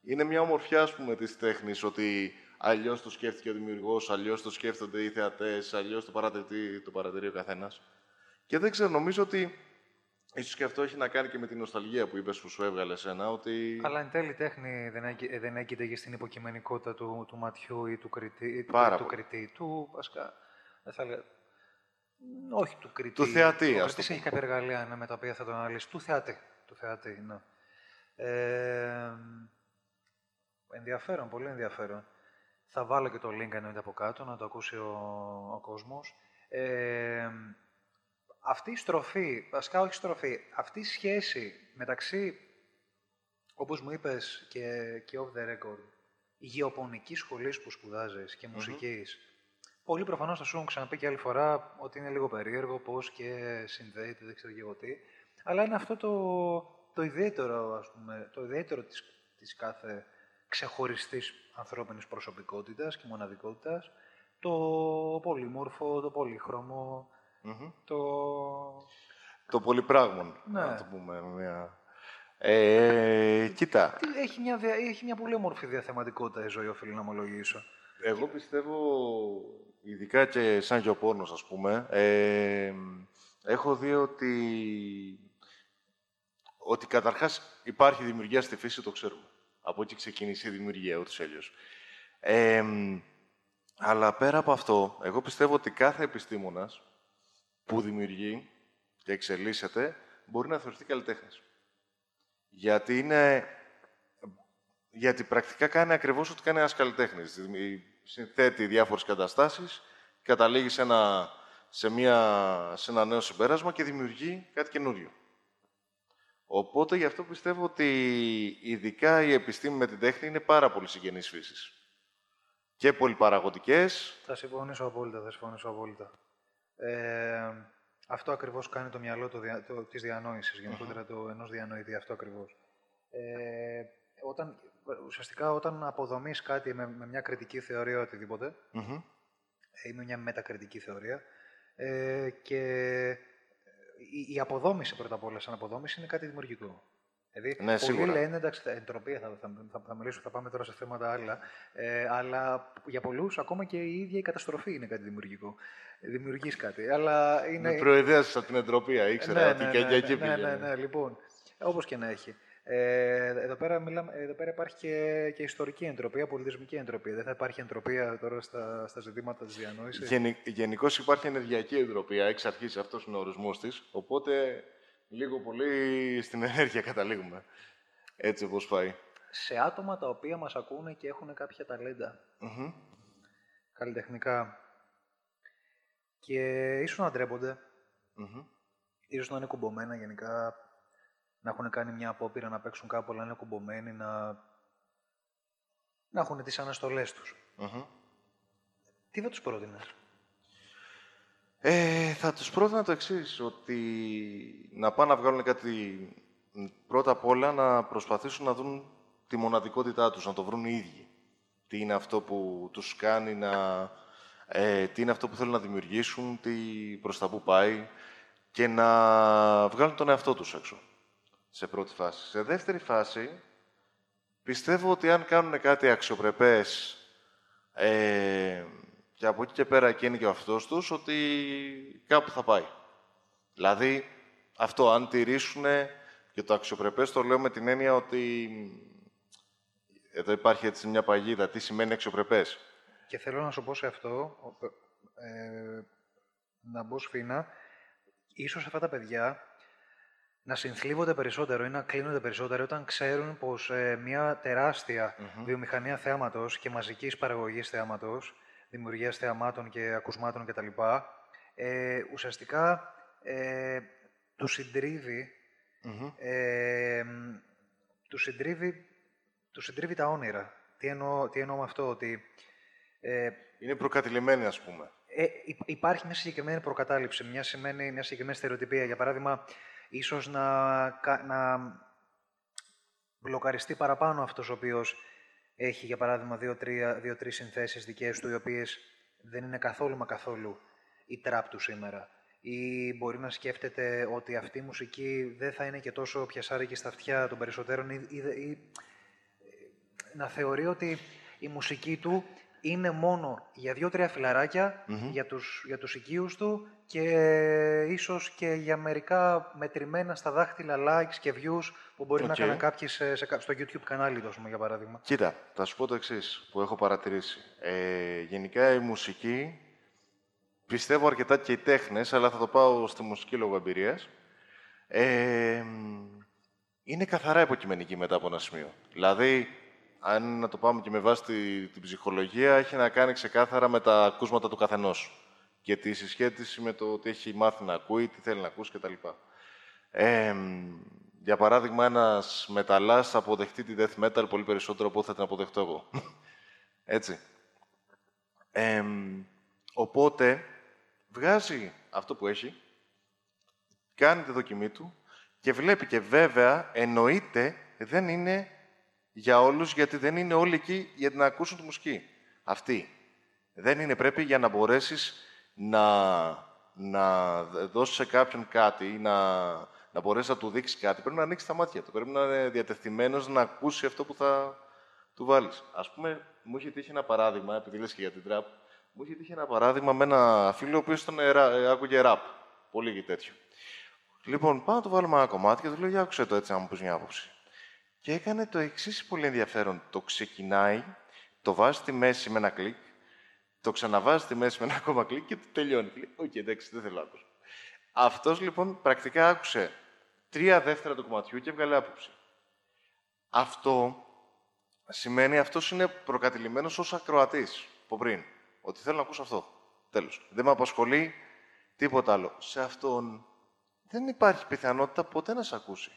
είναι μια ομορφιά, ας πούμε, της τέχνης, ότι αλλιώς το σκέφτηκε ο δημιουργός, αλλιώς το σκέφτονται οι θεατές, αλλιώς το παρατηρεί, το παρατηρεί ο καθένας. Και δεν ξέρω, νομίζω ότι ίσως και αυτό έχει να κάνει και με την νοσταλγία που είπες που σου έβγαλε εσένα, ότι... Αλλά εν τέλει η τέχνη δεν, έγκυ- ε, δεν έγκυται και στην υποκειμενικότητα του, του ματιού ή του κριτή. ή Του, Πάρα του πολύ. κριτή. Του, βασικά, δεν θα έλεγα, μ, όχι του κριτή. Του θεατή, Ο ας το κριτής έχει κάποια εργαλεία ναι, με τα οποία θα τον αναλύσει. Του θεατή. Του θεατή, ναι. Ε, ενδιαφέρον, πολύ ενδιαφέρον. Θα βάλω και το link εννοείται από κάτω, να το ακούσει ο, ο κόσμος. Ε, αυτή η στροφή, βασικά όχι στροφή, αυτή η σχέση μεταξύ, όπως μου είπες και, και off the record, γεωπονικής σχολής που σπουδάζεις και μουσικής, πολλοί προφανώς θα σου έχουν ξαναπεί και άλλη φορά ότι είναι λίγο περίεργο πώς και συνδέεται, δεν ξέρω και εγώ τι, αλλά είναι αυτό το, το ιδιαίτερο, ας πούμε, το ιδιαίτερο της, της κάθε ξεχωριστής ανθρώπινης προσωπικότητας και μοναδικότητας, το πολυμόρφο, το πολύχρωμο, Μμμ. το... Το πολυπράγμον, Ναι. να το πούμε. με Μια... Ε, κοίτα, Τι- Έχει μια, δια- έχει μια πολύ όμορφη διαθεματικότητα η ζωή, οφείλω να ομολογήσω. εγώ πιστεύω, ειδικά και σαν γεωπόνος, ας πούμε, ε, έχω δει ότι, ότι καταρχάς υπάρχει δημιουργία στη φύση, το ξέρουμε. Από εκεί ξεκίνησε η δημιουργία, ούτως ή αλλιώς. Ε, αλλά πέρα από αυτό, εγώ πιστεύω ότι κάθε επιστήμονας που δημιουργεί και εξελίσσεται μπορεί να θεωρηθεί καλλιτέχνης. Γιατί είναι... Γιατί πρακτικά κάνει ακριβώς ό,τι κάνει ένας καλλιτέχνης. Δηλαδή, Συνθέτει διάφορες καταστάσεις, καταλήγει σε ένα, σε, μια, σε ένα νέο συμπέρασμα και δημιουργεί κάτι καινούριο. Οπότε γι' αυτό πιστεύω ότι ειδικά η επιστήμη με την τέχνη είναι πάρα πολύ συγγενής φύσης. Και πολυπαραγωγικές. Θα συμφωνήσω απόλυτα, θα συμφωνήσω απόλυτα. Ε, αυτό ακριβώς κάνει το μυαλό το, δια- το, της διανόησης, γενικότερα το ενός διανοητή, αυτό ακριβώς. Ε, όταν, ουσιαστικά όταν αποδομείς κάτι με, με μια κριτική θεωρία οτιδήποτε, Μμμ. ε, ή με μια μετακριτική θεωρία, ε, και η, η αποδόμηση πρώτα απ' όλα σαν αποδόμηση είναι κάτι δημιουργικό. Δηλαδή, Ναι, πολλοί σίγουρα. λένε, εντάξει, θα- εντροπία θα, θα, θα, θα μιλήσω, θα πάμε τώρα σε θέματα άλλα, ε, αλλά για πολλούς ακόμα και η ίδια η καταστροφή είναι κάτι δημιουργικό. Δημιουργείς κάτι, αλλά είναι... Με προειδέασες από την εντροπία, ήξερα ότι και για εκεί ναι, ναι, πήγαινε. ναι, λοιπόν. Όπως και να έχει. Ε, εδώ, πέρα μιλάμε, εδώ πέρα υπάρχει και, και ιστορική εντροπία, πολιτισμική εντροπία. Δεν θα υπάρχει εντροπία τώρα στα, στα ζητήματα της διανόησης. Γενι, Γενικώς υπάρχει ενεργειακή εντροπία, εξ αρχής αυτός είναι ο ορισμός της, οπότε λίγο πολύ στην ενέργεια καταλήγουμε. Έτσι όπως πάει. Σε άτομα τα οποία μας ακούνε και έχουν κάποια ταλέντα Μμμ. καλλιτεχνικά και ίσως να ντρέπονται, Μμμ. ίσως να είναι κουμπωμένα γενικά, να έχουν κάνει μια απόπειρα να παίξουν κάπου, αλλά να είναι κουμπωμένοι, να, να έχουν τις αναστολές τους. Μμμ. Τι θα τους πρότεινες; Ε, θα τους πρότεινα το εξής ότι να πάνε να βγάλουν κάτι πρώτα απ' όλα να προσπαθήσουν να δουν τη μοναδικότητά τους, να το βρουν οι ίδιοι. Τι είναι αυτό που τους κάνει να... Ε, τι είναι αυτό που θέλουν να δημιουργήσουν, τι προς τα που πάει και να βγάλουν τον εαυτό τους έξω, σε πρώτη φάση. Σε δεύτερη φάση, πιστεύω ότι αν κάνουν κάτι αξιοπρεπές ε, και από εκεί και πέρα και είναι και ο αυτός τους, ότι κάπου θα πάει. Δηλαδή, αυτό, αν τηρήσουν και το αξιοπρεπές, το λέω με την έννοια ότι εδώ υπάρχει έτσι μια παγίδα. Τι σημαίνει αξιοπρεπές. Και θέλω να σου πω σε αυτό, ε, να μπω σφίνα, ίσως αυτά τα παιδιά να συνθλίβονται περισσότερο ή να κλείνονται περισσότερο όταν ξέρουν πως ε, μια τεράστια βιομηχανία θεάματος και μαζικής παραγωγής θεάματος, δημιουργίας θεαμάτων και ακουσμάτων κτλ. Ε, ουσιαστικά ε, τους συντριβει ε, τους συντρίβει, τους συντρίβει τα όνειρα. Τι εννοώ, τι εννοώ με αυτό, ότι... Ε, είναι προκατηλημένη, ας πούμε. Ε, υπάρχει μια συγκεκριμένη προκατάληψη, μια, σημαίνει, μια συγκεκριμένη στερεοτυπία. Για παράδειγμα, ίσως να, να μπλοκαριστεί παραπάνω αυτός ο οποίος έχει, για παράδειγμα, δύο-τρεις συνθέσεις δικές του, οι οποίες δεν είναι καθόλου μα καθόλου η τραπ του σήμερα. Ή μπορεί να σκέφτεται ότι αυτή η μουσική δεν θα είναι και τόσο πιασάρικη στα αυτιά των περισσότερων ή, ή, ή να θεωρεί ότι η μουσική του είναι μόνο για δύο-τρία για, τους, για τους οικείους του και ίσως και για μερικά μετρημένα στα δάχτυλα likes και views που μπορεί να κάνει κάποιοι σε, στο YouTube κανάλι του, για παράδειγμα. Κοίτα, θα σου πω το εξής που έχω παρατηρήσει. Ε, γενικά η μουσική, πιστεύω αρκετά και οι τέχνες, αλλά θα το πάω στη μουσική λόγω εμπειρίας, ε, είναι καθαρά υποκειμενική μετά από ένα σημείο. Δηλαδή, αν να το πάμε και με βάση τη, την ψυχολογία, έχει να κάνει ξεκάθαρα με τα ακούσματα του καθενός. Και τη συσχέτιση με το τι έχει μάθει να ακούει, τι θέλει να ακούσει κτλ. Ε, για παράδειγμα, ένας μεταλλάς θα αποδεχτεί τη death metal πολύ περισσότερο από ό,τι θα την αποδεχτώ εγώ. Έτσι. Ε, οπότε, βγάζει αυτό που έχει, κάνει τη δοκιμή του και βλέπει και βέβαια, εννοείται, δεν είναι για όλους, γιατί δεν είναι όλοι εκεί για να ακούσουν τη μουσική. Αυτή. Δεν είναι, πρέπει για να μπορέσεις να, να δώσεις σε κάποιον κάτι, να, να μπορέσεις να του δείξεις κάτι, πρέπει να ανοίξεις τα μάτια του. Πρέπει να είναι διατεθειμένος να ακούσει αυτό που θα του βάλεις. Ας πούμε, μου είχε τύχει ένα παράδειγμα, επειδή λες και για την τραπ, μου είχε τύχει ένα παράδειγμα με ένα φίλο, ο οποίος τον ε, άκουγε ραπ. Πολύ και τέτοιο. Λοιπόν, πάω να του βάλουμε ένα κομμάτι και του λέω, για άκουσε το έτσι, να μου πεις μια άποψη. Και έκανε το εξής πολύ ενδιαφέρον. Το ξεκινάει, το βάζει στη μέση με ένα κλικ, το ξαναβάζει στη μέση με ένα ακόμα κλικ και το τελειώνει. Λέει, ok, okay, εντάξει, δεν θέλω να ακούσω. Αυτός λοιπόν πρακτικά άκουσε τρία δεύτερα του κομματιού και έβγαλε άποψη. Αυτό σημαίνει αυτός είναι προκατειλημμένος ως ακροατής από πριν. Ότι θέλω να ακούσω αυτό. Τέλος. Δεν με απασχολεί τίποτα άλλο. Σε αυτόν δεν υπάρχει πιθανότητα ποτέ να σε ακούσει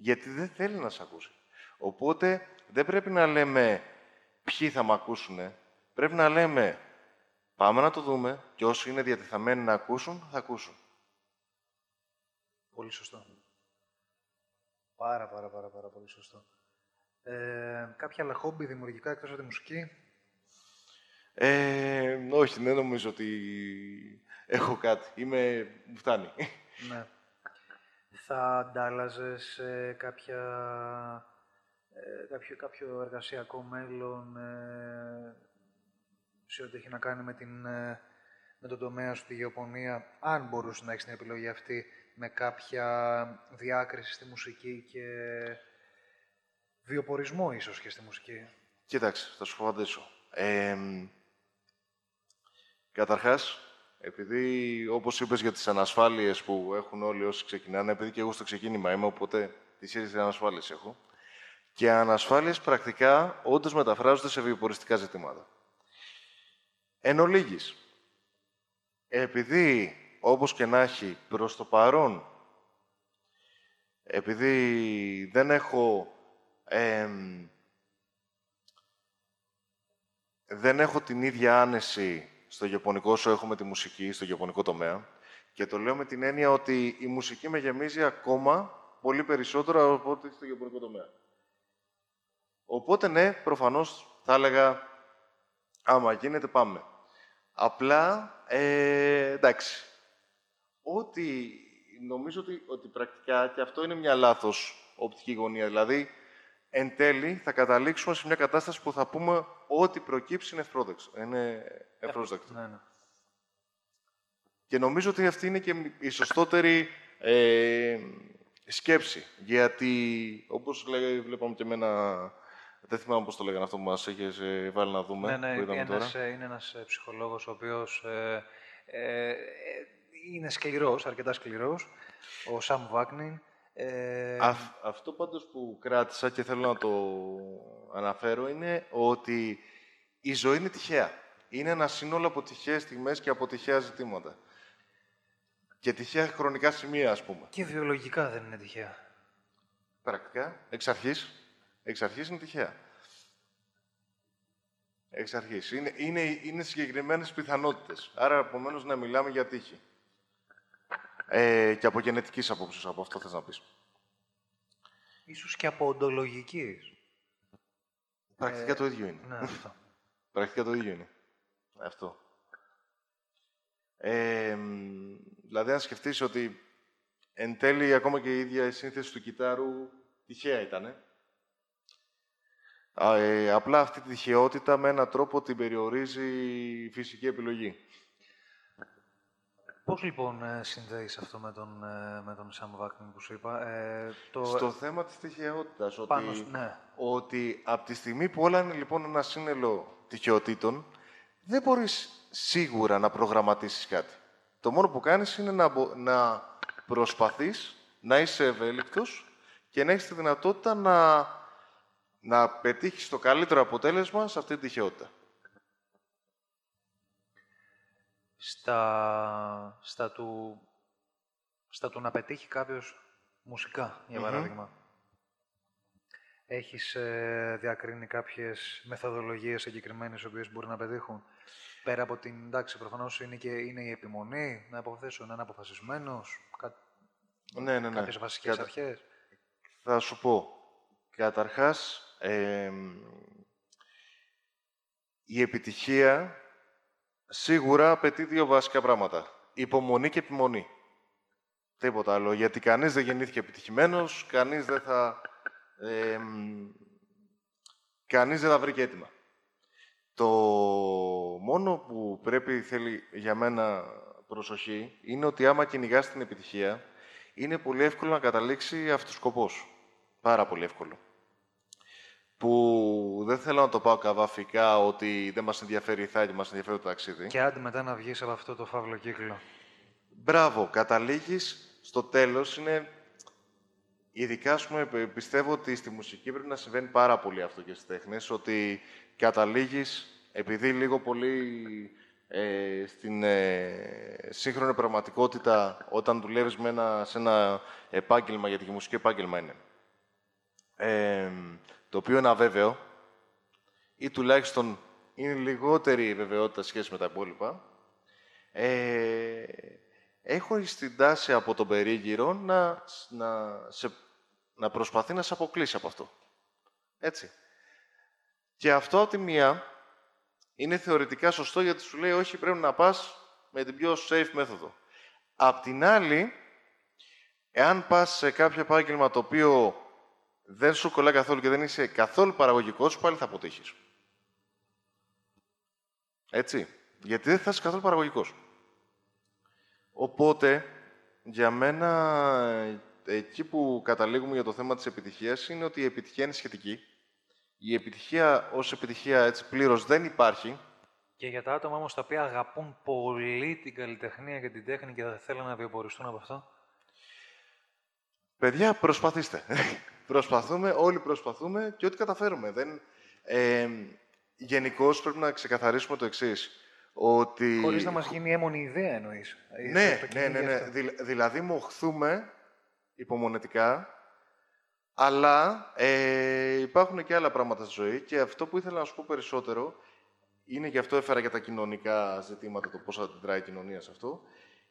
γιατί δεν θέλει να σε ακούσει. Οπότε δεν πρέπει να λέμε ποιοι θα με ακούσουν. Πρέπει να λέμε πάμε να το δούμε και όσοι είναι διατεθαμένοι να ακούσουν, θα ακούσουν. Πολύ σωστό. Πάρα, πάρα, πάρα, πάρα πολύ σωστό. Ε, κάποια άλλα χόμπι δημιουργικά εκτός από τη μουσική; Ε, όχι, δεν νομίζω ότι έχω κάτι. Είμαι... Μου φτάνει. Ναι θα αντάλλαζες ε, κάποια, ε, κάποιο, κάποιο εργασιακό μέλλον ε, σε ό,τι έχει να κάνει με, την, ε, με τον τομέα σου, τη γεωπονία, αν μπορούσε να έχεις την επιλογή αυτή με κάποια διάκριση στη μουσική και βιοπορισμό ίσως και στη μουσική; Κοίταξε, θα σου φοβαντήσω. Ε, καταρχάς, επειδή, όπως είπες για τις ανασφάλειες που έχουν όλοι όσοι ξεκινάνε, επειδή και εγώ στο ξεκίνημα είμαι, οπότε τις ίδιες ανασφάλειες έχω, και ανασφάλειες πρακτικά όντως μεταφράζονται σε βιοποριστικά ζητήματα. Εν ολίγης, επειδή, όπως και να έχει, προς το παρόν, επειδή δεν έχω δεν έχω την ίδια άνεση στο γεπωνικό σου έχουμε τη μουσική, στο γεπωνικό τομέα. Και το λέω με την έννοια ότι η μουσική με γεμίζει ακόμα πολύ περισσότερο από ό,τι στο γεωπονικό τομέα. Οπότε, ναι, προφανώς θα έλεγα, άμα γίνεται, πάμε. Απλά, ε, εντάξει, ότι νομίζω ότι, ότι πρακτικά, και αυτό είναι μια λάθος οπτική γωνία, δηλαδή, εν τέλει θα καταλήξουμε σε μια κατάσταση που θα πούμε ότι προκύψει είναι ευπρόσδεκτο. Είναι ευπρόσδεκτο. Ναι, ναι. Και νομίζω ότι αυτή είναι και η σωστότερη ε, σκέψη. Γιατί, όπως λέει, βλέπαμε και εμένα, δεν θυμάμαι πώς το λέγανε αυτό που μας έχεις ε, βάλει να δούμε, Ναι, ναι, που είδαμε ένας, τώρα. ε, είναι ένας ε, ψυχολόγος ο οποίος ε, ε, ε, είναι σκληρός, αρκετά σκληρός, ο Σαμ Βάκνιν. Ε, Αυ- αυτό πάντως που κράτησα και θέλω να το αναφέρω είναι ότι η ζωή είναι τυχαία. Είναι ένα σύνολο από τυχαίες στιγμές και από τυχαία ζητήματα. Και τυχαία χρονικά σημεία, ας πούμε. Και βιολογικά δεν είναι τυχαία. Πρακτικά, εξ αρχής, εξ αρχής είναι τυχαία. Εξ αρχής. Είναι, είναι, είναι συγκεκριμένες πιθανότητες. Άρα, επομένως, να μιλάμε για τύχη. Ε, και από γενετικής απόψης, από αυτό θες να πεις. Ίσως και από οντολογικής. Πρακτικά το ίδιο είναι. Ναι, αυτό. Πρακτικά το ίδιο είναι. Αυτό. Ε, μ, δηλαδή, αν σκεφτείς ότι εν τέλει ακόμα και η ίδια η σύνθεση του κιτάρου τυχαία ήταν. Ε, απλά αυτή τη τυχαιότητα με έναν τρόπο την περιορίζει η φυσική επιλογή. Πώς λοιπόν ε, συνδέεις αυτό με τον, ε, με τον Σαμ Βάκνιν που σου είπα; Ε, το, Στο θέμα της τυχαιότητας, ότι, πάνω, σ- ναι. ότι από τη στιγμή που όλα είναι λοιπόν ένα σύνολο τυχαιοτήτων, δεν μπορείς σίγουρα να προγραμματίσεις κάτι. Το μόνο που κάνεις είναι να, μπο- να προσπαθείς να είσαι ευέλικτος και να έχεις τη δυνατότητα να, να πετύχεις το καλύτερο αποτέλεσμα σε αυτή την τυχαιότητα. Στα, στα, του, στα του να πετύχει κάποιος μουσικά, για Μμμ. παράδειγμα. Έχεις ε, διακρίνει κάποιες μεθοδολογίες συγκεκριμένες, οι οποίες μπορεί να πετύχουν; Πέρα από την, εντάξει, προφανώς είναι και είναι η επιμονή, να υποθέσω να είναι αποφασισμένος, κα, Ναι, ναι, ναι. κάποιες βασικές Κατα- αρχές. Θα σου πω. Καταρχάς, εμ, η επιτυχία σίγουρα απαιτεί δύο βασικά πράγματα. Υπομονή και επιμονή. Τίποτα άλλο. Γιατί κανείς δεν γεννήθηκε επιτυχημένος, κανείς δεν θα... εμ, κανείς δεν θα βρει και έτοιμα. Το μόνο που πρέπει, θέλει για μένα προσοχή, είναι ότι άμα κυνηγάς την επιτυχία, είναι πολύ εύκολο να καταλήξει αυτοσκοπός. Πάρα πολύ εύκολο. Που δεν θέλω να το πάω καβαφικά ότι δεν μας ενδιαφέρει η θάκη, μας ενδιαφέρει το ταξίδι. Και άντε μετά να βγεις από αυτό το φαύλο κύκλο. Μπράβο, καταλήγεις στο τέλος, είναι... Ειδικά, ας πούμε, πι- πιστεύω ότι στη μουσική πρέπει να συμβαίνει πάρα πολύ αυτό και στις τέχνες, ότι καταλήγεις, επειδή λίγο πολύ ε, στην ε, σύγχρονη πραγματικότητα, όταν δουλεύεις με ένα, σε ένα επάγγελμα, γιατί και η μουσική επάγγελμα είναι, ε, το οποίο είναι αβέβαιο, ή τουλάχιστον είναι λιγότερη η βεβαιότητα σε σχέση με τα υπόλοιπα, ε, έχω στην τάση από τον περίγυρο να, να, σε, να προσπαθεί να σε αποκλείσει από αυτό. Έτσι. Και αυτό από τη μία είναι θεωρητικά σωστό γιατί σου λέει όχι πρέπει να πας με την πιο safe μέθοδο. Απ' την άλλη, εάν πας σε κάποιο επάγγελμα το οποίο δεν σου κολλά καθόλου και δεν είσαι καθόλου παραγωγικός, πάλι θα αποτύχεις. Έτσι. Γιατί δεν θα είσαι καθόλου παραγωγικός. Οπότε, για μένα, εκεί που καταλήγουμε για το θέμα της επιτυχίας είναι ότι η επιτυχία είναι σχετική. Η επιτυχία ως επιτυχία έτσι πλήρως δεν υπάρχει. Και για τα άτομα όμως τα οποία αγαπούν πολύ την καλλιτεχνία και την τέχνη και θα θέλουν να βιοποριστούν από αυτό. Παιδιά, προσπαθήστε. Προσπαθούμε, όλοι προσπαθούμε και ό,τι καταφέρουμε. Δεν, ε, Γενικώς πρέπει να ξεκαθαρίσουμε το εξής. Ότι... Χωρίς να μας γίνει έμονη ιδέα εννοείς. Ε, Ναι, το ναι, κυνήγι ναι, ναι. αυτό. Δηλ- δηλαδή μοχθούμε υπομονετικά, αλλά ε, υπάρχουν και άλλα πράγματα στη ζωή και αυτό που ήθελα να σου πω περισσότερο είναι γι' αυτό έφερα και τα κοινωνικά ζητήματα, το πώς αντιδράει η κοινωνία σε αυτό,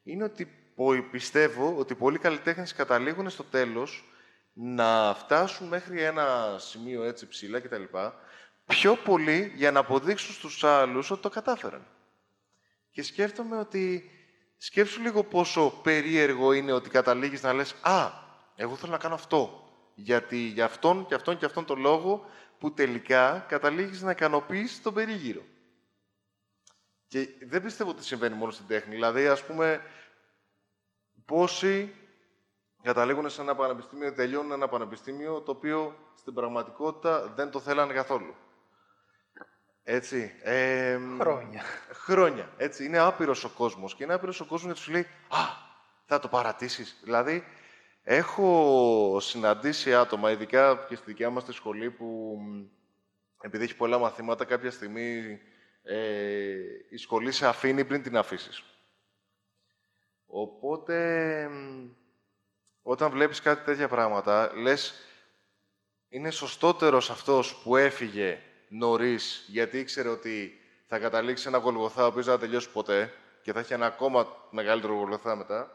είναι ότι πο- πιστεύω ότι πολλοί καλλιτέχνες καταλήγουν στο τέλος να φτάσουν μέχρι ένα σημείο έτσι ψηλά κτλ. Πιο πολύ για να αποδείξουν στους άλλους ότι το κατάφεραν. Και σκέφτομαι ότι σκέψου λίγο πόσο περίεργο είναι ότι καταλήγεις να λες «Α, εγώ θέλω να κάνω αυτό». Γιατί για αυτόν και αυτόν και αυτόν τον λόγο που τελικά καταλήγεις να ικανοποιείς τον περίγυρο. Και δεν πιστεύω ότι συμβαίνει μόνο στην τέχνη. Δηλαδή, ας πούμε, πόσοι καταλήγουν σε ένα πανεπιστήμιο, τελειώνουν ένα πανεπιστήμιο, το οποίο στην πραγματικότητα δεν το θέλανε καθόλου. Έτσι. Ε, χρόνια. Χρόνια. Έτσι. Είναι άπειρος ο κόσμος. Και είναι άπειρος ο κόσμος γιατί σου λέει «Α, θα το παρατήσεις». Δηλαδή, έχω συναντήσει άτομα, ειδικά και στη δικιά μας τη σχολή, που επειδή έχει πολλά μαθήματα, κάποια στιγμή ε, η σχολή σε αφήνει πριν την αφήσεις. Οπότε, όταν βλέπεις κάτι τέτοια πράγματα, λες, είναι σωστότερος αυτός που έφυγε νωρίς, γιατί ήξερε ότι θα καταλήξει ένα γολγοθά, ο οποίος δεν θα τελειώσει ποτέ και θα έχει ένα ακόμα μεγαλύτερο γολγοθά μετά,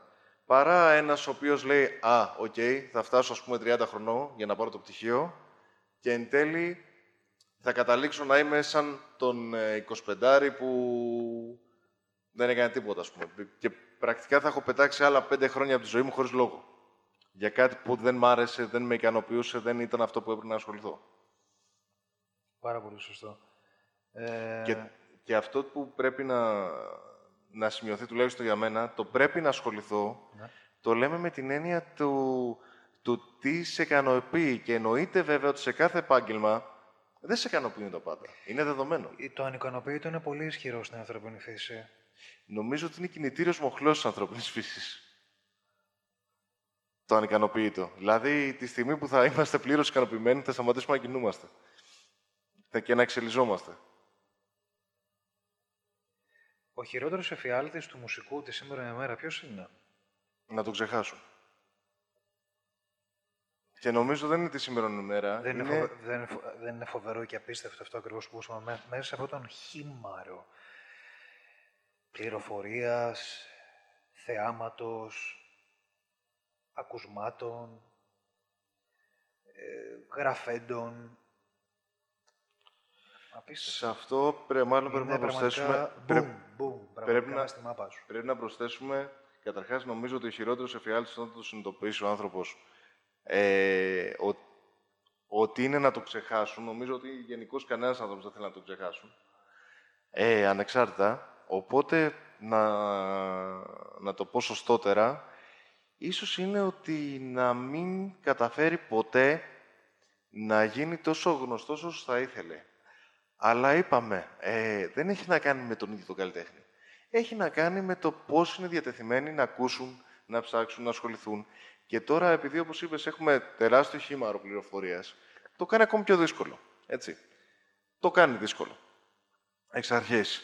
παρά ένας ο οποίος λέει Α, οκ, θα φτάσω ας πούμε 30 χρονών για να πάρω το πτυχίο και εν τέλει θα καταλήξω να είμαι σαν τον 25 που δεν έκανε τίποτα, ας πούμε. Και πρακτικά θα έχω πετάξει άλλα πέντε χρόνια από τη ζωή μου χωρίς λόγο. Για κάτι που δεν μ' άρεσε, δεν με ικανοποιούσε, δεν ήταν αυτό που έπρεπε να ασχοληθώ. Πάρα πολύ σωστό. Ε... Και, και αυτό που πρέπει να, να σημειωθεί, τουλάχιστον για μένα, το πρέπει να ασχοληθώ, ναι. το λέμε με την έννοια του, του τι σε ικανοποιεί. Και εννοείται βέβαια ότι σε κάθε επάγγελμα δεν σε ικανοποιούν τα πάντα. Είναι δεδομένο. Το ανικανοποίητο είναι πολύ ισχυρό στην ανθρώπινη φύση. Νομίζω ότι είναι κινητήριος μοχλός της ανθρώπινης φύσης. Το ανικανοποίητο. Δηλαδή, τη στιγμή που θα είμαστε πλήρως ικανοποιημένοι, θα σταματήσουμε να κινούμαστε. Και να εξελιζόμαστε. Ο χειρότερος εφιάλτης του μουσικού της σήμερα ημέρα ποιος είναι; Να το ξεχάσω. Και νομίζω δεν είναι τη σήμερα ημέρα. Δεν είναι, είναι... δεν, είναι δεν είναι φοβερό και απίστευτο αυτό ακριβώς που είπαμε. Μέσα σε αυτόν τον χήμαρο πληροφορίας, θεάματος, ακουσμάτων, ε, γραφέντων. Απίστευτο. Σε αυτό πρέπει, μάλλον πρέπει να προσθέσουμε. Boom, boom, πρέπει, να, πρέπει να προσθέσουμε. Καταρχάς, νομίζω ότι ο χειρότερος εφιάλτης όταν το συνειδητοποιήσει ο άνθρωπος ε, ο, ότι είναι να το ξεχάσουν. Νομίζω ότι γενικώς κανένας άνθρωπος δεν θέλει να το ξεχάσουν. Ε, ανεξάρτητα. Οπότε, να, να το πω σωστότερα, ίσως είναι ότι να μην καταφέρει ποτέ να γίνει τόσο γνωστός όσο θα ήθελε. Αλλά είπαμε, ε, δεν έχει να κάνει με τον ίδιο τον καλλιτέχνη. Έχει να κάνει με το πώς είναι διατεθειμένοι να ακούσουν, να ψάξουν, να ασχοληθούν και τώρα, επειδή όπως είπες έχουμε τεράστιο χήμαρο πληροφορία, το κάνει ακόμη πιο δύσκολο. Έτσι. Το κάνει δύσκολο. Εξ αρχής.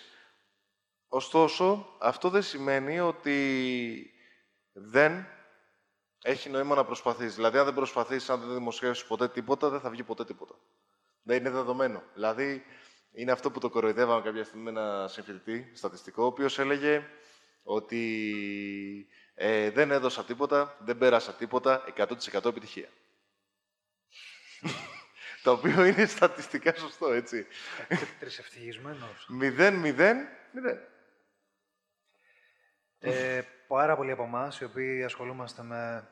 Ωστόσο, αυτό δεν σημαίνει ότι δεν έχει νόημα να προσπαθείς. Δηλαδή, αν δεν προσπαθείς, αν δεν δημοσιεύσεις ποτέ τίποτα, δεν θα βγει ποτέ τίποτα. Δεν είναι δεδομένο. Δηλαδή, είναι αυτό που το κοροϊδεύαμε κάποια στιγμή με ένα συμφιλητή στατιστικό, ο οποίος έλεγε ότι ε, δεν έδωσα τίποτα, δεν πέρασα τίποτα, 100% επιτυχία. Το οποίο είναι στατιστικά σωστό, έτσι. Τρισευτυχισμένος. Μηδέν, μηδέν, μηδέν. Ε, πάρα πολλοί από εμάς οι οποίοι ασχολούμαστε με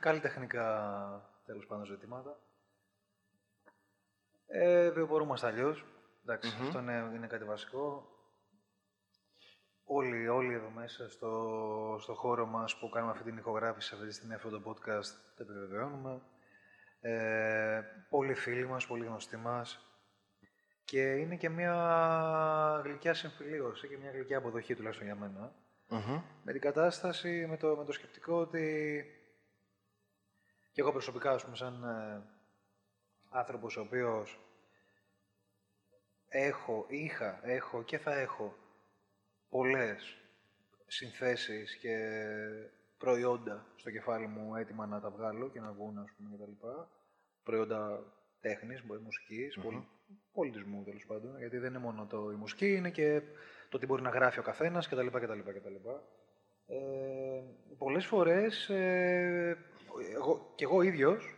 καλλιτεχνικά τέλος πάντων ζητήματα. Ε, βιοπορούμαστε αλλιώς. αυτό είναι, είναι κάτι βασικό όλοι, όλοι εδώ μέσα στο, στο χώρο μας που κάνουμε αυτή την ηχογράφηση αυτή τη στιγμή αυτό το podcast το επιβεβαιώνουμε. Ε, πολλοί φίλοι μας, πολύ γνωστοί μας και είναι και μια γλυκιά συμφιλίωση και μια γλυκιά αποδοχή τουλάχιστον για μένα. Με την κατάσταση, με το, με το σκεπτικό ότι και εγώ προσωπικά, ας πούμε, σαν ε, άνθρωπος ο οποίος έχω, είχα, έχω και θα έχω πολλές συνθέσεις και προϊόντα στο κεφάλι μου έτοιμα να τα βγάλω και να βγουν, ας πούμε, κτλ. Προϊόντα τέχνης, μουσικής, mm-hmm. πολιτισμού, τέλος πάντων. Γιατί δεν είναι μόνο το, η μουσική, είναι και το τι μπορεί να γράφει ο καθένας κτλ. κτλ, κτλ. Ε, πολλές φορές ε, εγώ, και εγώ ίδιος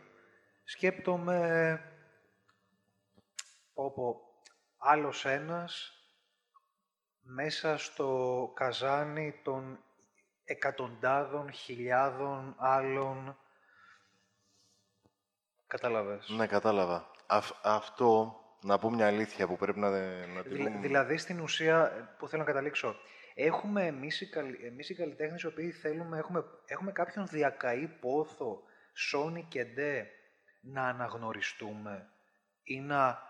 σκέπτομαι πω, πω, άλλος ένας μέσα στο καζάνι των εκατοντάδων, χιλιάδων άλλων. Κατάλαβες; Ναι, κατάλαβα. Αυ- αυτό, να πω μια αλήθεια που πρέπει να, να τη Δηλα- πούμε. δηλαδή, στην ουσία, ε, που θέλω να καταλήξω, έχουμε εμείς οι, καλ- εμείς οι καλλιτέχνες οι οποίοι θέλουμε, έχουμε, έχουμε κάποιον διακαή πόθο, Sony και ντε, να αναγνωριστούμε ή να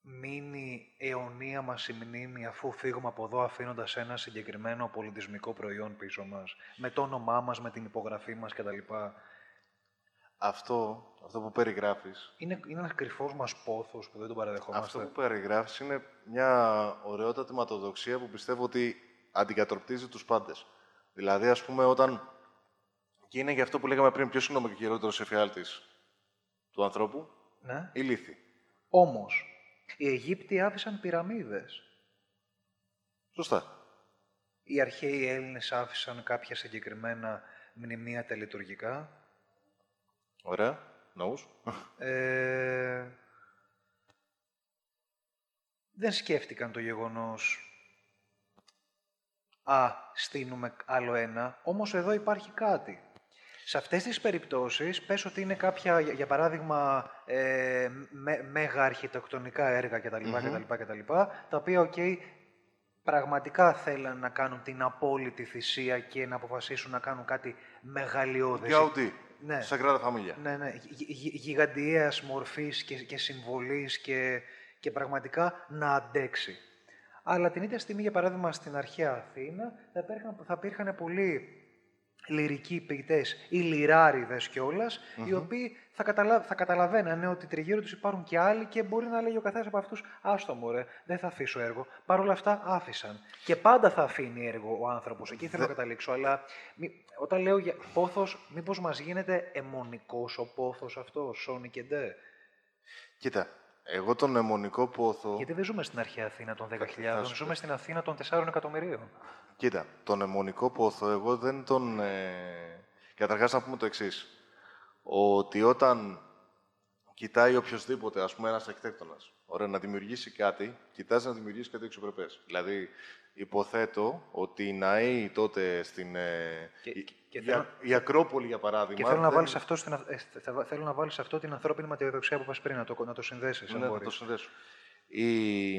μείνει αιωνία μας η μνήμη αφού φύγουμε από εδώ αφήνοντας ένα συγκεκριμένο πολιτισμικό προϊόν πίσω μας, με το όνομά μας, με την υπογραφή μας κτλ. Αυτό, αυτό που περιγράφεις, Είναι, είναι ένας κρυφός μας πόθος που δεν τον παραδεχόμαστε. αυτό που περιγράφεις είναι μια ωραιότατη ματοδοξία που πιστεύω ότι αντικατοπτρίζει τους πάντες. Δηλαδή, ας πούμε, όταν... Και είναι για αυτό που λέγαμε πριν, ποιος είναι ο μεγαλύτερος εφιάλτης του ανθρώπου, Ναι. η λύθη. Όμως, οι Αιγύπτιοι άφησαν πυραμίδες. Σωστά. Οι αρχαίοι Έλληνες άφησαν κάποια συγκεκριμένα μνημεία τελετουργικά. Ωραία. Ναούς. Ε, δεν σκέφτηκαν το γεγονός «Α, στήνουμε άλλο ένα», όμως εδώ υπάρχει κάτι. Σε αυτές τις περιπτώσεις, πες ότι είναι κάποια, για, για παράδειγμα, ε, με, μέγα αρχιτεκτονικά έργα κτλ, Μμμ. κτλ, κτλ, τα οποία, οκ, πραγματικά θέλαν να κάνουν την απόλυτη θυσία και να αποφασίσουν να κάνουν κάτι μεγαλειώδες. Γκάουντι. Ναι. Σαγκράτα Φαμίλια. Ναι, ναι. Γι- γι- γιγαντιαίας μορφής και, και συμβολής και, και πραγματικά να αντέξει. Αλλά την ίδια στιγμή, για παράδειγμα, στην αρχαία Αθήνα θα υπήρχαν, θα υπήρχαν πολλοί λυρικοί ποιητές ή λιράριδες κιόλας, οι οποίοι θα, καταλα... θα καταλαβαίνανε ότι τριγύρω τους υπάρχουν και άλλοι και μπορεί να λέγει ο καθένας από αυτούς «Άστο μωρέ, δεν θα αφήσω έργο». Παρ' όλα αυτά άφησαν. Και πάντα θα αφήνει έργο ο άνθρωπος. Εκεί θέλω να καταλήξω. Αλλά μη... όταν λέω για πόθος, μήπως μας γίνεται αιμονικός ο πόθος αυτός, Σόνι και Ντε; Κοίτα, εγώ τον αιμονικό πόθο... Γιατί δεν ζούμε στην αρχαία Αθήνα των 10.000, θα σου ζούμε στην Αθήνα των 4 εκατομμυρίων. Κοίτα, τον αιμονικό πόθο, εγώ δεν τον... Ε... Καταρχάς να πούμε το εξής. Ότι όταν κοιτάει οποιοδήποτε, ας πούμε ένας αρχιτέκτονας, ωραία, να δημιουργήσει κάτι, κοιτάζει να δημιουργήσει κάτι εξωπρεπές. Δηλαδή, υποθέτω ότι οι ναοί τότε στην... Ε... Και- η- και η, θέλω- η Ακρόπολη, για παράδειγμα... Και θέλω να, δεν- βάλεις αυτό στην, αυ- ε, θα- θέλω να βάλεις αυτό την ανθρώπινη ματιοδοξία που είπες πριν, να το, να το συνδέσεις, αν Ναι, θα μπορείς. το συνδέσω. Η...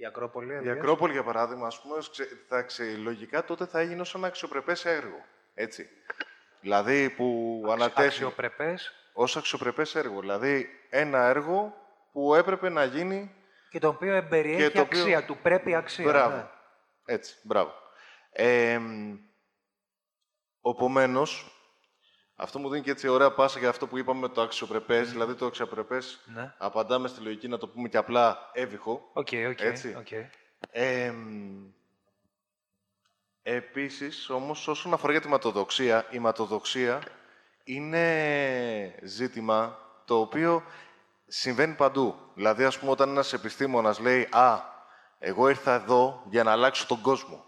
Η Ακρόπολη, Η έλεγες. Ακρόπολη, για παράδειγμα, ας πούμε, ξε- θα ξε, λογικά τότε θα έγινε ως ένα αξιοπρεπές έργο. Έτσι. Δηλαδή που ανατέθη Αξιοπρεπές ως αξιοπρεπές έργο. Δηλαδή ένα έργο που έπρεπε να γίνει... και το οποίο εμπεριέχει Και το οποίο- αξία, του πρέπει αξία. μπράβο. ναι. Έτσι, μπράβο. Ε, Επομένως, αυτό μου δίνει και έτσι ωραία πάσα για αυτό που είπαμε με το αξιοπρεπές. Δηλαδή το αξιοπρεπές Ναι. απαντάμε στη λογική να το πούμε και απλά εύηχο. Ok, ok, Έτσι. οκ. Ε, επίσης, όμως, όσον αφορά για τη ματαιοδοξία, η ματαιοδοξία είναι ζήτημα το οποίο συμβαίνει παντού. Δηλαδή, ας πούμε, όταν ένας επιστήμονας λέει «Α, εγώ ήρθα εδώ για να αλλάξω τον κόσμο».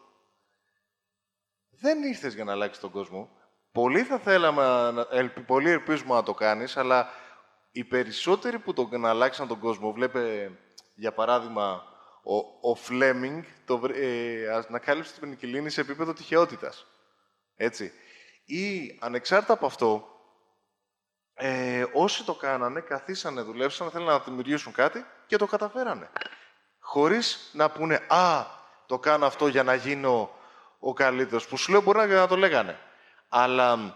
Δεν ήρθες για να αλλάξεις τον κόσμο. Πολλοί θα θέλαμε, να- ελπι- πολλοί ελπίζουμε να το κάνεις, αλλά οι περισσότεροι που τον να αλλάξαν τον κόσμο, βλέπε, για παράδειγμα, ο, ο Φλέμινγκ το, βρ- ε, ανακάλυψε την πενικυλίνη σε επίπεδο τυχαιότητας. Έτσι. Ή, ανεξάρτητα από αυτό, ε, όσοι το κάνανε, καθίσανε, δουλέψανε, θέλανε να δημιουργήσουν κάτι και το καταφέρανε. Χωρίς να πούνε «Α, το κάνω αυτό για να γίνω ο καλύτερος», που σου λέω μπορεί να, να το λέγανε. Αλλά μ,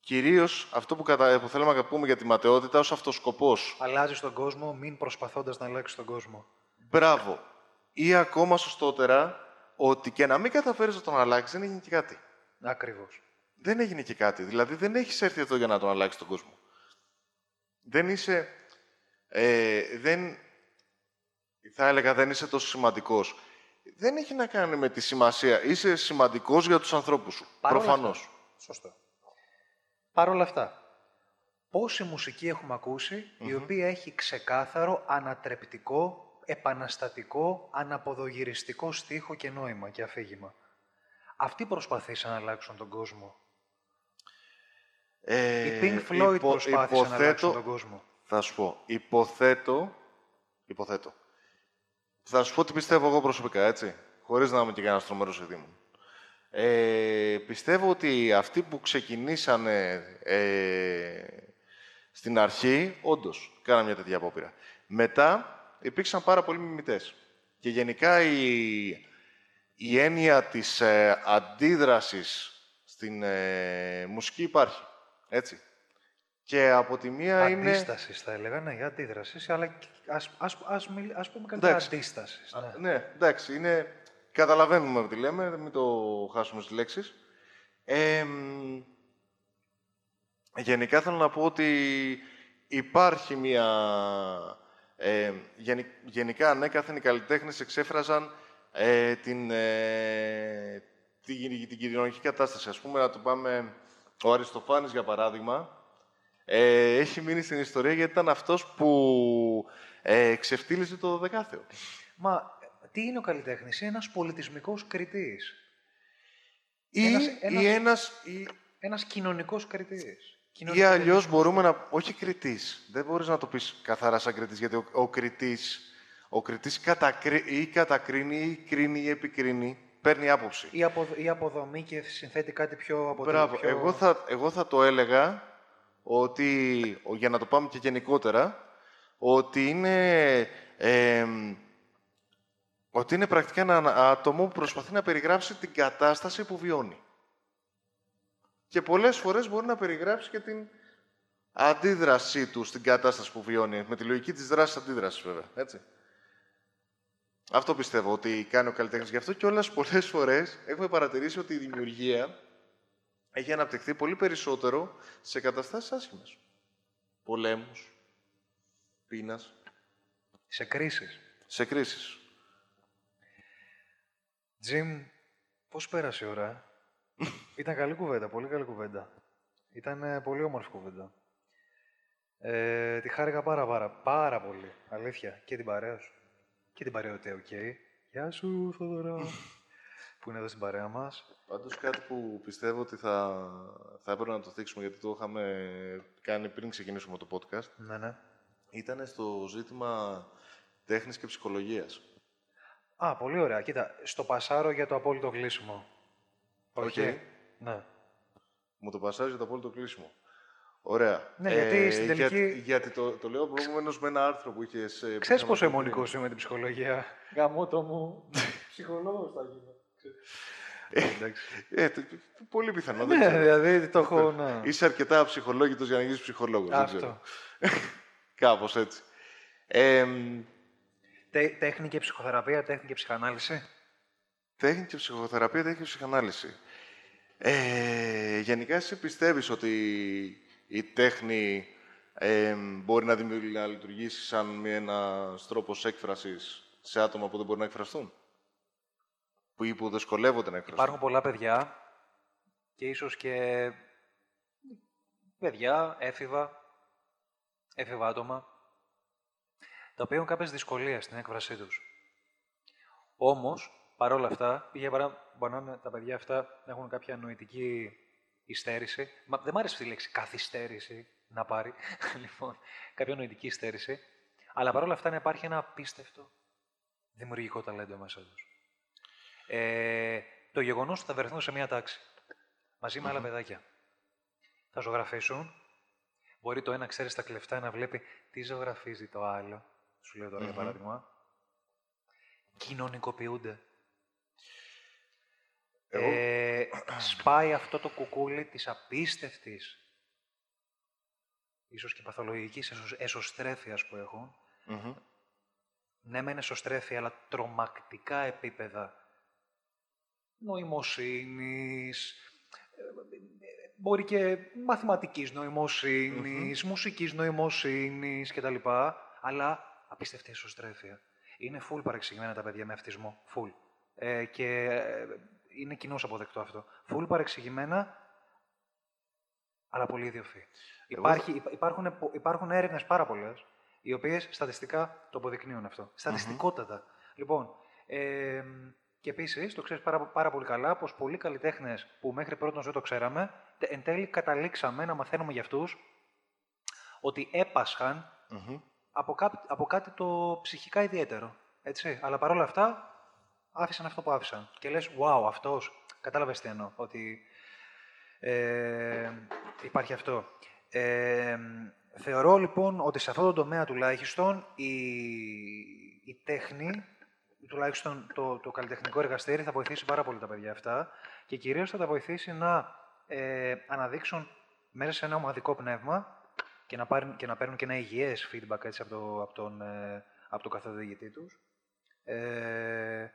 κυρίως αυτό που, κατα... που θέλουμε να πούμε για τη ματαιότητα ως αυτοσκοπός. Αλλάζεις τον κόσμο, μην προσπαθώντας να αλλάξεις τον κόσμο. Μπράβο. Ή ακόμα σωστότερα, ότι και να μην καταφέρεις να τον αλλάξεις, δεν έγινε και κάτι. Ακριβώς. Δεν έγινε και κάτι. Δηλαδή δεν έχεις έρθει εδώ για να τον αλλάξεις τον κόσμο. Δεν είσαι... Ε, δεν... Θα έλεγα δεν είσαι τόσο σημαντικός. Δεν έχει να κάνει με τη σημασία. Είσαι σημαντικός για τους ανθρώπους σου. Παρ' όλα Προφανώς. αυτά. Σωστό. Παρ' όλα αυτά, πόση μουσική έχουμε ακούσει, η οποία έχει ξεκάθαρο, ανατρεπτικό, επαναστατικό, αναποδογυριστικό στίχο και νόημα και αφήγημα. Αυτοί προσπαθήσαν να αλλάξουν τον κόσμο. Ε, Οι Pink Floyd υπο- προσπάθησαν να αλλάξουν τον κόσμο. Θα σου πω. Υποθέτω. Υποθέτω. Θα σου πω τι πιστεύω εγώ προσωπικά, έτσι. Χωρίς να είμαι και κανένας τρομερός ειδήμων. Ε, πιστεύω ότι αυτοί που ξεκινήσανε ε, στην αρχή, όντως, κάναν μια τέτοια απόπειρα. Μετά υπήρξαν πάρα πολλοί μιμητές. Και γενικά η, η έννοια της ε, αντίδρασης στην ε, μουσική υπάρχει. Έτσι. Και από τη μία είναι... Αντίστασης θα έλεγα, ναι, για αντίδρασης, αλλά και- ας, ας, ας, μιλ- ας πούμε καλύτερα Εντάξει. αντίστασης. Ναι. Ναι, εντάξει, είναι... καταλαβαίνουμε τι λέμε, μην το χάσουμε στις λέξεις. Ε, μ, γενικά θέλω να πω ότι υπάρχει μια... Ε, γενι- γενικά, ανέκαθεν οι καλλιτέχνες εξέφραζαν ε, την, ε, την, την κοινωνική κατάσταση. Ας πούμε, να το πάμε... Ο Αριστοφάνης, για παράδειγμα, ε, έχει μείνει στην ιστορία γιατί ήταν αυτός που ε, ξεφτύλιζε το 12 Μα τι είναι ο καλλιτέχνης, είναι ένας πολιτισμικός κριτής. Ή Ένας- ένας, ένας- ή ένας, ή, Ένας κοινωνικός κριτής. ή αλλιώς μπορούμε να... Όχι κριτής. Δεν μπορείς να το πεις καθαρά σαν κριτής, γιατί ο, ο κριτής, ο κριτής κατακρι, ή κατακρίνει, ή κρίνει, ή επικρίνει, παίρνει άποψη. Η, απο, η αποδομή και συνθέτει κάτι πιο από Μπράβο. πιο... Εγώ, θα, εγώ θα το έλεγα ότι, ο- για να το πάμε και γενικότερα, ότι είναι, εμ, ότι είναι πρακτικά ένα άτομο που προσπαθεί να περιγράψει την κατάσταση που βιώνει. Και πολλές φορές μπορεί να περιγράψει και την αντίδρασή του στην κατάσταση που βιώνει, με τη λογική της δράσης αντίδρασης βέβαια, έτσι. Αυτό πιστεύω ότι κάνει ο καλλιτέχνης. Γι' αυτό και όλες πολλές φορές έχουμε παρατηρήσει ότι η δημιουργία έχει αναπτυχθεί πολύ περισσότερο σε καταστάσεις άσχημες. Πολέμους, πείνας, Σε κρίσεις. σε κρίσεις. Τζιμ, πώς πέρασε η ώρα; ε; Ήταν καλή κουβέντα, πολύ καλή κουβέντα. Ήταν ε, πολύ όμορφη κουβέντα. Ε, τη χάρηκα πάρα πάρα, πάρα πολύ. Αλήθεια. Και την παρέα σου. Και την παρέα του οκ. Γεια σου, Θοδωρή. που είναι εδώ στην παρέα μας. Πάντως κάτι που πιστεύω ότι θα, θα έπρεπε να το θίξουμε, γιατί το είχαμε κάνει πριν ξεκινήσουμε το podcast, Ναι, ναι. ήταν στο ζήτημα τέχνης και ψυχολογίας. Α, πολύ ωραία. Κοίτα, σ' το πασάρω για το απόλυτο κλείσιμο. Οκ. Όχι. Ναι. Μου το πασάζει για το απόλυτο κλείσιμο. Ωραία. Ναι, γιατί στην τελική- Γιατί, γιατί το, το λέω προηγουμένως με ένα άρθρο που είχες. Ξέρεις πόσο εμμονικός είμαι με την ψυχολογία. Γαμώτο μου. Ψυχολόγος θα γίνω. Εντάξει. Ε, το- το- πολύ πιθανό. δεν Ναι, ξέρω. δηλαδή το έχω... ναι. Είσαι αρκετά ψυχολόγητος για να γίνεις ψυχολόγος. δεν ξέρω. Αυτό. Κάπως έτσι. Ε, μ, Τε- Τέχνη και ψυχοθεραπεία, τέχνη και ψυχανάλυση. τέχνη και ψυχοθεραπεία, τέχνη και ψυχανάλυση. Ε, γενικά, εσύ πιστεύεις ότι η τέχνη ε, μπορεί να, δημιουργεί, να λειτουργήσει σαν μια- ένας τρόπος έκφρασης σε άτομα που δεν μπορούν να εκφραστούν. Που, ή που δυσκολεύονται να εκφραστούν. Υπάρχουν πολλά παιδιά και ίσως και παιδιά, έφηβα, έφηβα άτομα, τα οποία έχουν κάποιες δυσκολίες στην έκφρασή τους. Όμως, παρόλα αυτά, για παράδειγμα, μπορεί να είναι τα παιδιά αυτά να έχουν κάποια νοητική υστέρηση. Μα, δεν μου άρεσε αυτή η λέξη καθυστέρηση να πάρει. λοιπόν, κάποια νοητική υστέρηση. Αλλά παρόλα αυτά να υπάρχει ένα απίστευτο δημιουργικό ταλέντο μέσα τους. Ε, το γεγονός ότι θα βρεθούν σε μία τάξη μαζί με άλλα παιδάκια. Θα ζωγραφίσουν. Μπορεί το ένα, ξέρεις, στα κλεφτά να βλέπει τι ζωγραφίζει το άλλο. Σου λέω τώρα για Μμμ. παράδειγμα. Κοινωνικοποιούνται. Εγώ- Ε, σπάει αυτό το κουκούλι της απίστευτης, ίσως και παθολογικής εσω- εσωστρέφειας που έχουν. Μμμ. Ναι, μεν εσωστρέφεια, αλλά τρομακτικά επίπεδα νοημοσύνης, ε, μπορεί και μαθηματικής νοημοσύνης, μουσικής νοημοσύνης κτλ. Αλλά απίστευτη εσωστρέφεια. Είναι full παρεξηγημένα τα παιδιά με αυτισμό. Full. Ε, και ε, είναι κοινώς αποδεκτό αυτό. Full παρεξηγημένα, αλλά πολύ ιδιοφυή. Εγώ Υπάρχει, υπά- υπάρχουν, πο- υπάρχουν έρευνες πάρα πολλές, οι οποίες στατιστικά το αποδεικνύουν αυτό. Στατιστικότατα. Λοιπόν, ε, και Και επίσης, το ξέρεις πάρα, πάρα πολύ καλά, πως πολλοί καλλιτέχνες που μέχρι πρώτον δεν το ξέραμε, τε- εν τέλει καταλήξαμε να μαθαίνουμε για αυτούς ότι έπασχαν Μμμ. από, κά- από κάτι το ψυχικά ιδιαίτερο. Έτσι. Αλλά παρόλα αυτά άφησαν αυτό που άφησαν. Και λες, wow, αυτός, κατάλαβες τι εννοώ, ότι ε, υπάρχει αυτό. Ε, θεωρώ λοιπόν ότι σε αυτό το τομέα τουλάχιστον η, η τέχνη, τουλάχιστον το, το καλλιτεχνικό εργαστήρι θα βοηθήσει πάρα πολύ τα παιδιά αυτά και κυρίως θα τα βοηθήσει να ε, αναδείξουν μέσα σε ένα ομαδικό πνεύμα και να, πάρουν, και να παίρνουν και ένα υγιές feedback έτσι, από, το, από, τον, ε, από τον καθοδηγητή τους. Ε,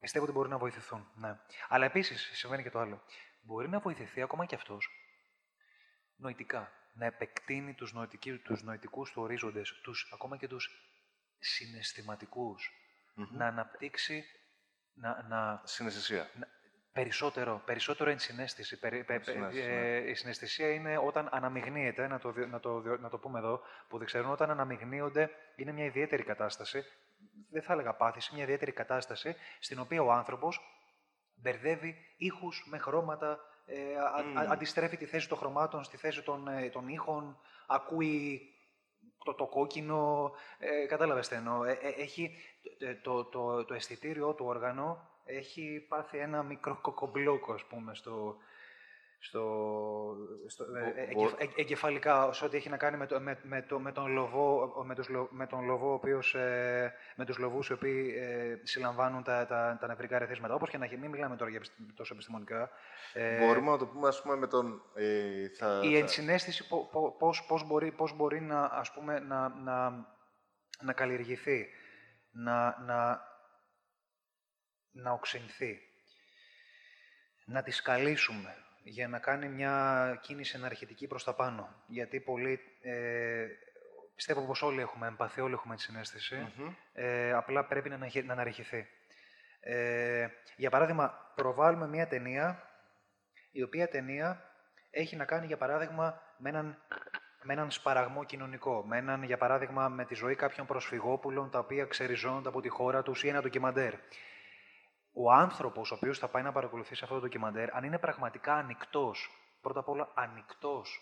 πιστεύω ότι μπορεί να βοηθηθούν. Ναι. Αλλά επίσης συμβαίνει και το άλλο. Μπορεί να βοηθηθεί ακόμα και αυτός νοητικά. Να επεκτείνει τους, νοητικοί, τους νοητικούς του ορίζοντες, τους, ακόμα και τους συναισθηματικούς. Μμμ. Να αναπτύξει, να, να, Συναισθησία. Περισσότερο, περισσότερο ενσυναίσθηση. Περι, πε, πε- Συναίσθηση, ε, ναι. η συναισθησία είναι όταν αναμειγνύεται, να το, δι- να, το, δι- να το πούμε εδώ, που δεν ξέρουν, όταν αναμειγνύονται είναι μια ιδιαίτερη κατάσταση, δεν θα έλεγα πάθηση, μια ιδιαίτερη κατάσταση, στην οποία ο άνθρωπος μπερδεύει ήχους με χρώματα, ε, α- α- Μμμ. αντιστρέφει τη θέση των χρωμάτων στη θέση των, ε, των ήχων, ακούει το, το κόκκινο, ε, κατάλαβες τι εννοώ. Ε, ε, έχει, ε, το, το, το αισθητήριό του όργανο έχει πάθει ένα μικρό κοκομπλόκο, ας πούμε, στο, στο, στο, ε, Μπο- ε, μπο- εγκεφ- ε, εγκεφαλικά, σε ό,τι έχει να κάνει με, το, με, με, το, με τον λοβό, με, τους, λο- με τον λοβό, ο οποίος, ε, με τους λοβούς οι οποίοι ε, συλλαμβάνουν τα, τα, τα νευρικά ερεθίσματα. Όπως και να έχει, μην μιλάμε τώρα για επισ- τόσο επιστημονικά. Ε, Μπορούμε να το πούμε, ας πούμε, με τον... Ε, θα, η θα- ενσυναίσθηση πο- πο- πώς, πώς, μπορεί, πώς μπορεί να, ας πούμε, να, να, να καλλιεργηθεί, να, να, να οξυνθεί, να τη σκαλίσουμε για να κάνει μια κίνηση εναρχητική προς τα πάνω. Γιατί πολλοί, ε, πιστεύω πως όλοι έχουμε εμπαθή, όλοι έχουμε τη συνέστηση, Μμμ. ε, απλά πρέπει να, αναχε- να αναρριχηθεί. Ε, για παράδειγμα, προβάλλουμε μια ταινία, η οποία ταινία έχει να κάνει, για παράδειγμα, με έναν, με έναν σπαραγμό κοινωνικό. Με έναν, για παράδειγμα, με τη ζωή κάποιων προσφυγόπουλων, τα οποία ξεριζώνονται από τη χώρα τους ή ένα ντοκιμαντέρ. Ο άνθρωπος ο οποίος θα πάει να παρακολουθήσει αυτό το ντοκιμαντέρ, αν είναι πραγματικά ανοιχτός, πρώτα απ' όλα ανοιχτός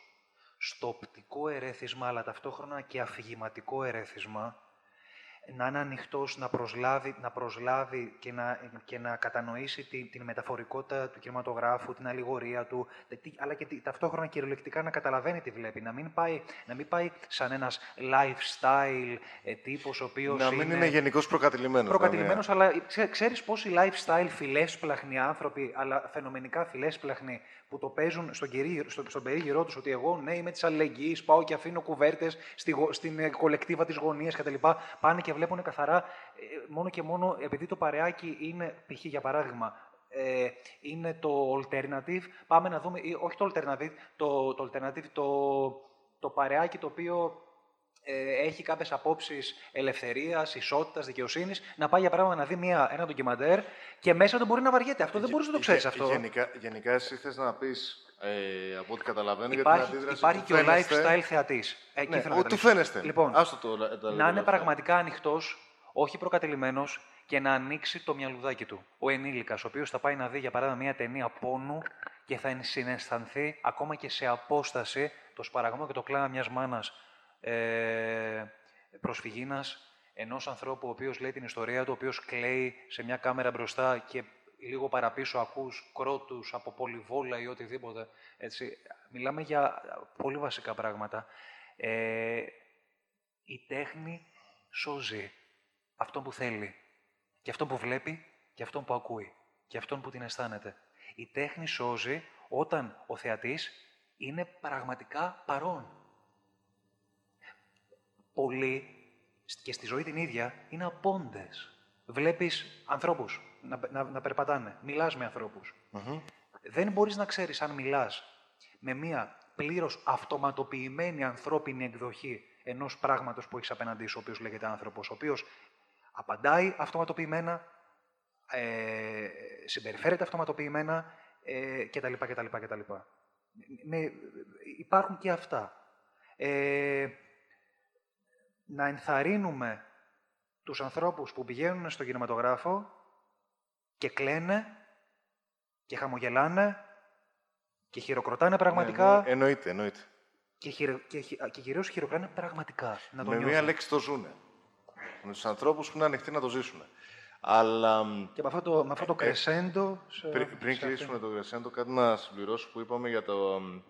στο οπτικό ερέθισμα, αλλά ταυτόχρονα και αφηγηματικό ερέθισμα, να είναι ανοιχτός να προσλάβει, να προσλάβει και, να, και να κατανοήσει την, την μεταφορικότητα του κινηματογράφου, την αλληγορία του, τε- τι- αλλά και τι- ταυτόχρονα κυριολεκτικά να καταλαβαίνει τι βλέπει. Να μην πάει, να μην πάει σαν ένας lifestyle ε, τύπος ο οποίος Να μην είναι γενικώς προκατηλημένος. Προκατηλημένος, αλλά ξέ, ξέρεις πόσοι lifestyle φιλέσπλαχνοι άνθρωποι, αλλά φαινομενικά φιλέσπλαχνοι, που το παίζουν στον, κυρί, στο, στον περίγυρό τους ότι εγώ ναι, είμαι της αλληλεγγύης, πάω και αφήνω κουβέρτες στη, γο- στην ε, κολεκτίβα της γωνίας κτλ. Πάνε και βλέπουν καθαρά, ε, μόνο και μόνο επειδή το παρεάκι είναι, π.χ. για παράδειγμα, ε, είναι το alternative, πάμε να δούμε, ή, όχι το alternative, το, το alternative, το, το παρεάκι το οποίο ε, έχει κάποιες απόψεις ελευθερίας, ισότητας, δικαιοσύνης, να πάει για παράδειγμα να δει μια, ένα ντοκιμαντέρ και μέσα δεν μπορεί να βαριέται. Αυτό δεν μπορεί να το ξέρεις αυτό. Γενικά, γενικά εσύ θες να πεις, ε, από ό,τι καταλαβαίνω, για Υπάρχει, την αντίδραση υπάρχει του και ο φαίνεστε- lifestyle θεατής. Εκεί Ναι, θέλω να ότι του καταλήξω. φαίνεστε. Λοιπόν, Άστο το, τα να λέγοντα είναι αυτά. πραγματικά ανοιχτός, όχι προκατελημένο και να ανοίξει το μυαλουδάκι του. Ο ενήλικας, ο οποίος θα πάει να δει για παράδειγμα μια ταινία πόνου και θα συναισθανθεί ακόμα και σε απόσταση το σπαραγμό και το κλάμα μιας μάνας ε, προσφυγίνας ενός ανθρώπου ο οποίος λέει την ιστορία του, ο οποίος κλαίει σε μια κάμερα μπροστά και λίγο παραπίσω ακούς κρότους από πολυβόλα ή οτιδήποτε. Έτσι. Μιλάμε για πολύ βασικά πράγματα. Ε, η τέχνη σώζει αυτόν που θέλει και αυτόν που βλέπει και αυτόν που ακούει και αυτόν που την αισθάνεται. Η τέχνη σώζει όταν ο θεατής είναι πραγματικά παρόν. Πολλοί σ- και στη ζωή την ίδια είναι απόντες. Βλέπεις ανθρώπους να, να, να περπατάνε, μιλάς με ανθρώπους. Μμμ. Δεν μπορείς να ξέρεις αν μιλάς με μία πλήρως αυτοματοποιημένη ανθρώπινη εκδοχή ενός πράγματος που έχεις απέναντί σου, ο οποίος λέγεται άνθρωπος, ο οποίος απαντάει αυτοματοποιημένα, ε, συμπεριφέρεται αυτοματοποιημένα ε, κτλ. κτλ, κτλ. Με, υπάρχουν και αυτά. Ε, να ενθαρρύνουμε τους ανθρώπους που πηγαίνουν στο κινηματογράφο και κλαίνε και χαμογελάνε και χειροκροτάνε πραγματικά Ναι, ναι, εννοείται, εννοείται. και, χειρο, και, χει- και κυρίως χειροκροτάνε πραγματικά. Να το Με μία νιώθουν. λέξη το ζουνε. Με τους ανθρώπους που είναι ανοιχτοί να το ζήσουν. Αλλά μ, Και με αυτό το, με αυτό το crescendo... σε- Ε, πριν, πριν σε κλείσουμε το Κρεσέντο, κάτι να συμπληρώσω που είπαμε για, το, μ,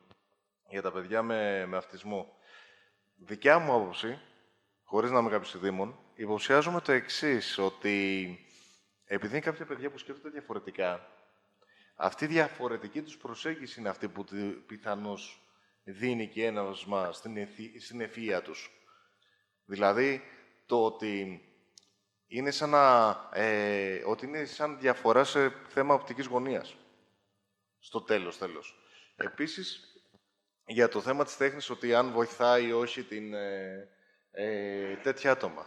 για τα παιδιά με, με αυτισμό. Δικιά μου άποψη, χωρίς να είμαι κάποιος δήμον, υποψιάζομαι το εξής ότι επειδή είναι κάποια παιδιά που σκέφτονται διαφορετικά, αυτή η διαφορετική τους προσέγγιση είναι αυτή που τη- πιθανώς δίνει και ένασμα στην, ευθύ, στην ευφυΐα τους. Δηλαδή, το ότι είναι σαν να, ε, ότι είναι σαν διαφορά σε θέμα οπτικής γωνίας. Στο τέλος, τέλος. Επίσης, για το θέμα της τέχνης, ότι αν βοηθάει ή όχι την, ε, ε, τέτοια άτομα.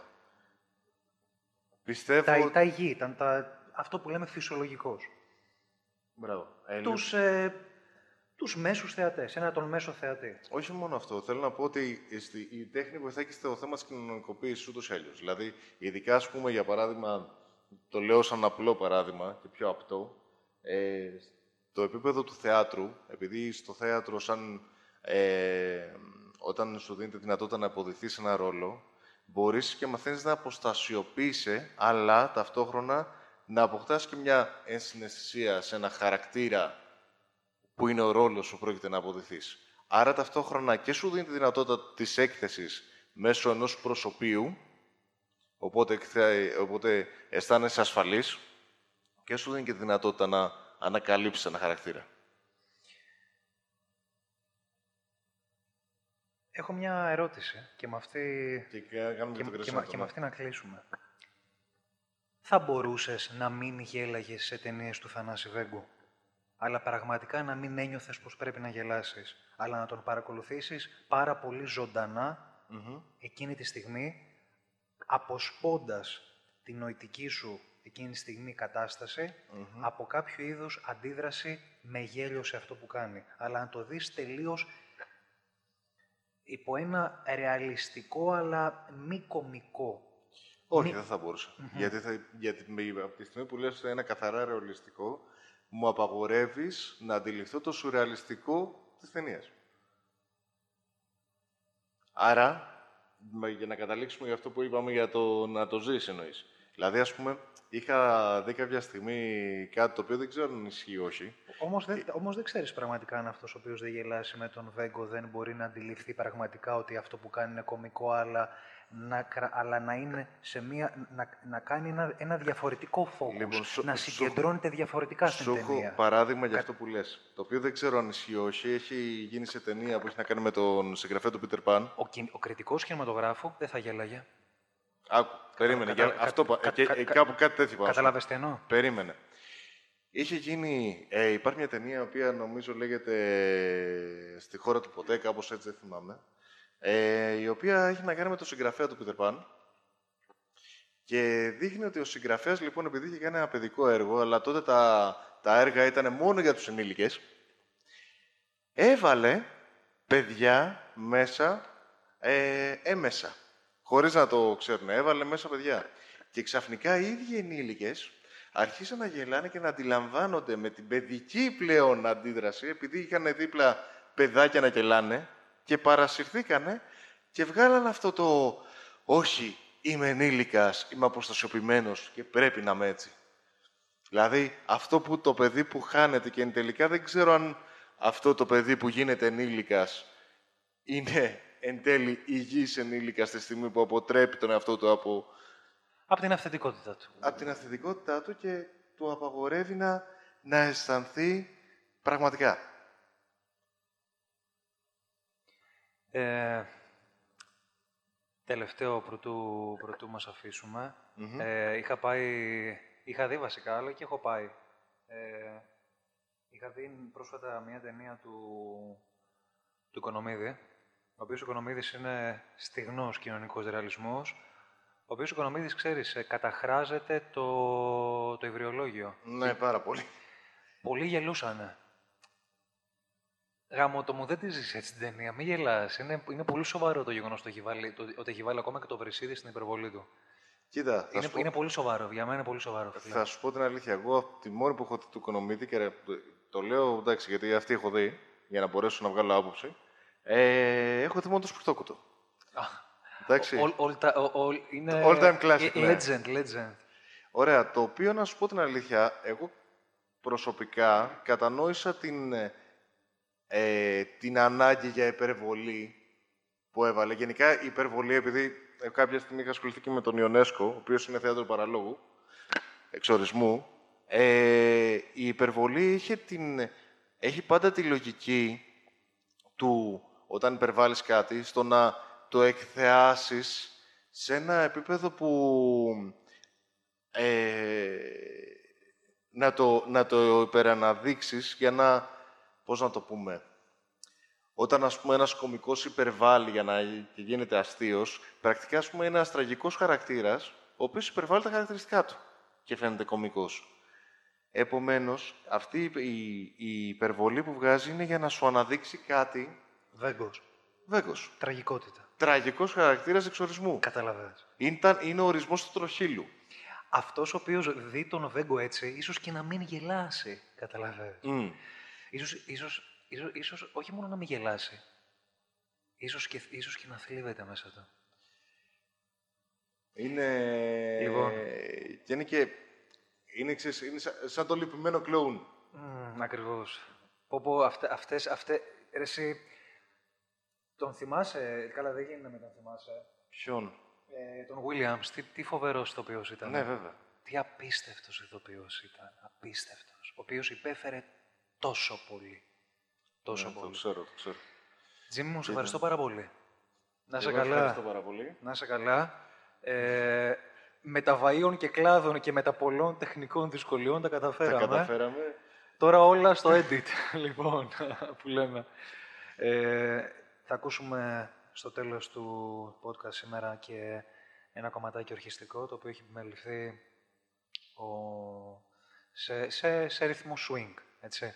Πιστεύω... Τα, τα υγιή ήταν τα, αυτό που λέμε φυσιολογικός. Μπράβο. Ε, Τους, ε, τους μέσους θεατές, ένα τον μέσο θεατή. Όχι μόνο αυτό. Θέλω να πω ότι στη- η τέχνη βοηθάει και στο θέμα της κοινωνικοποίησης ούτως ή άλλως. Δηλαδή, ειδικά, ας πούμε, για παράδειγμα, το λέω σαν απλό παράδειγμα και πιο απτό, ε, το επίπεδο του θεάτρου, επειδή στο θέατρο, σαν, ε, όταν σου δίνεται δυνατότητα να αποδειχθείς ένα ρόλο, μπορείς και μαθαίνεις να αποστασιοποιείσαι, αλλά ταυτόχρονα να αποκτάς και μια ενσυναισθησία σε ένα χαρακτήρα που είναι ο ρόλος που πρόκειται να αποδειχθείς. Άρα ταυτόχρονα και σου δίνει τη δυνατότητα της έκθεσης μέσω ενός προσωπείου, οπότε, θε- οπότε αισθάνεσαι ασφαλής και σου δίνει και τη δυνατότητα να ανακαλύψεις ένα χαρακτήρα. Έχω μια ερώτηση και με αυτή, Και κα- κάνουμε και, και το και, κρεσέντο, με- και με ναι. αυτή να κλείσουμε. Θα μπορούσες να μην γέλαγες σε ταινίες του Θανάση Βέγκου, αλλά πραγματικά να μην ένιωθες πως πρέπει να γελάσεις, αλλά να τον παρακολουθήσεις πάρα πολύ ζωντανά Μμμ. εκείνη τη στιγμή, αποσπώντας την νοητική σου εκείνη τη στιγμή κατάσταση από κάποιο είδους αντίδραση με γέλιο σε αυτό που κάνει. Αλλά να το δεις τελείως υπό ένα ρεαλιστικό αλλά μη κομικό. Όχι, Μη- δεν θα μπορουσα Γιατί, θα, γιατί με- από τη στιγμή που λες ότι είναι καθαρά ρεαλιστικό, μου απαγορεύεις να αντιληφθώ το σουρεαλιστικό της ταινίας. Άρα, με- για να καταλήξουμε για αυτό που είπαμε για το να το ζεις εννοείς. Δηλαδή, ας πούμε, είχα δει κάποια στιγμή κάτι το οποίο δεν ξέρω αν ισχύει ή όχι. Όμως δεν, όμως δεν ξέρεις πραγματικά αν αυτός ο οποίος δεν γελάσει με τον Βέγκο δεν μπορεί να αντιληφθεί πραγματικά ότι αυτό που κάνει είναι κομικό, αλλά να, κρα- αλλά να είναι σε μία, να, να κάνει ένα, ένα διαφορετικό focus, Λοιπόν, σου- να σου- συγκεντρώνεται διαφορετικά στην Σου έχω ταινία. παράδειγμα για αυτό που λες. Το οποίο δεν ξέρω αν ισχύει ή όχι. Έχει γίνει σε ταινία που έχει να κάνει με τον συγγραφέα του Peter Pan. Ο, κιν- ο κριτικός κινηματογράφου δεν θα γέλαγε. Άκου, περίμενε. κατα- για- κα- αυτό, πα- κα- και- κα- ε, κα- κάπου κάτι τέτοιο πάω. Κατάλαβες τι εννοώ; Περίμενε. Είχε γίνει... Ε, υπάρχει μια ταινία η οποία νομίζω λέγεται «Στη χώρα του ποτέ», κάπως έτσι δεν θυμάμαι. Ε, η οποία έχει να κάνει με τον συγγραφέα του Peter Pan. Και δείχνει ότι ο συγγραφέας, λοιπόν, επειδή είχε κάνει ένα παιδικό έργο, αλλά τότε τα, τα έργα ήταν μόνο για τους ενήλικες, έβαλε παιδιά μέσα ε, έμεσα. Χωρίς να το ξέρουν. Έβαλε μέσα παιδιά. Και ξαφνικά οι ίδιοι ενήλικες αρχίσαν να γελάνε και να αντιλαμβάνονται με την παιδική πλέον αντίδραση, επειδή είχαν δίπλα παιδάκια να γελάνε και παρασυρθήκανε και βγάλαν αυτό το «Όχι, είμαι ενήλικας, είμαι αποστασιοποιημένος και πρέπει να είμαι έτσι». Δηλαδή, αυτό που το παιδί που χάνεται και εν τελικά δεν ξέρω αν αυτό το παιδί που γίνεται ενήλικας είναι εν τέλει υγιής ενήλικας τη στιγμή που αποτρέπει τον εαυτό του από, Από την αυθεντικότητα του. από την αυθεντικότητά του και του απαγορεύει να, να αισθανθεί πραγματικά. Ε, τελευταίο πρωτού, πρωτού μας αφησουμε Ε, είχα πάει, είχα δει βασικά, αλλά και έχω πάει. Ε, είχα δει πρόσφατα μια ταινία του, του Οικονομίδη, ο οποίος ο Οικονομίδης είναι στιγνός κοινωνικός ρεαλισμός, ο οποίος ο Οικονομίδης, ξέρεις, ε, καταχράζεται το, το υβριολόγιο. Ναι, πάρα πολύ. Πολλοί γελούσανε. Γάμο το μου δεν τη ζεις έτσι την ταινία. Μην γελάς. Είναι, είναι πολύ σοβαρό το γεγονός ότι έχει βάλει, το, ότι έχει βάλει ακόμα και το Βρυσίδη στην υπερβολή του. Κοίτα, θα Είναι, σου πω- είναι πολύ σοβαρό. Για μένα είναι πολύ σοβαρό. φίλε. Θα σου πω την αλήθεια. Εγώ τη μόνη που έχω δει του Κονομίδη και ρε, το, το λέω εντάξει γιατί αυτή έχω δει για να μπορέσω να βγάλω άποψη. Ε, έχω δει μόνο το σπιρτόκουτο. Α, Εντάξει. all, all, ti- all, all, είναι All time classic, ε, ναι. Legend, legend. Ωραία. Το οποίο να σου πω την αλήθεια, εγώ προσωπικά κατανόησα την, ε, την ανάγκη για υπερβολή που έβαλε. Γενικά η υπερβολή, επειδή ε, κάποια στιγμή είχα ασχοληθεί και με τον Ιονέσκο, ο οποίος είναι θέατρο παραλόγου, εξορισμού, ε, η υπερβολή είχε την, έχει πάντα τη λογική του, όταν υπερβάλλεις κάτι, στο να το εκθεάσεις σε ένα επίπεδο που ε, να, το, να το υπεραναδείξεις για να, πώς να το πούμε, όταν ας πούμε ένας κωμικός υπερβάλλει για να και γίνεται αστείος, πρακτικά ας πούμε είναι ένας τραγικός χαρακτήρας, ο οποίος υπερβάλλει τα χαρακτηριστικά του και φαίνεται κωμικός. Επομένως, αυτή η, η- η υπερβολή που βγάζει είναι για να σου αναδείξει κάτι Βέγκος. βέγκος. Τραγικότητα. Τραγικός χαρακτήρας εξορισμού. Καταλαβαίνεις. Ήταν, είναι ο ορισμός του τροχύλου. Αυτός ο οποίος δει τον Βέγκο έτσι, ίσως και να μην γελάσει. Καταλαβαίνεις. Μμ. Ίσως, ίσως, ίσως, ίσως όχι μόνο να μην γελάσει. Ίσως και, ίσως και να θλίβεται μέσα του. Είναι... Λοιπόν. Και είναι και... Είναι, ξέρεις, είναι σαν, σαν το λυπημένο κλόουν. Mm, ακριβώς. Πω πω, αυτε, αυτές, αυτές, ρε εσύ, τον θυμάσαι, καλά δεν γίνεται να μην τον θυμάσαι, Ποιον; ε, τον Williams, τι, τι φοβερός ηθοποιός ήταν. Ναι, βέβαια. Τι απίστευτος ηθοποιός ήταν, απίστευτος, ο οποίος υπέφερε τόσο πολύ. Τόσο Ναι, Το πολύ. ξέρω, το ξέρω. Τζίμι μου, σε ευχαριστώ πάρα πολύ. Να είσαι Εγώ καλά. Ευχαριστώ πάρα πολύ. Να είσαι καλά. Ε, με τα βαΐων και κλάδων και με τα πολλών τεχνικών δυσκολιών τα Τα καταφέραμε. καταφέραμε. Τώρα όλα στο edit, λοιπόν, που λέμε. Ε, θα ακούσουμε στο τέλος του podcast σήμερα και ένα κομματάκι ορχιστικό, το οποίο έχει επιμεληθεί ο... σε, σε, σε ρυθμό swing, έτσι.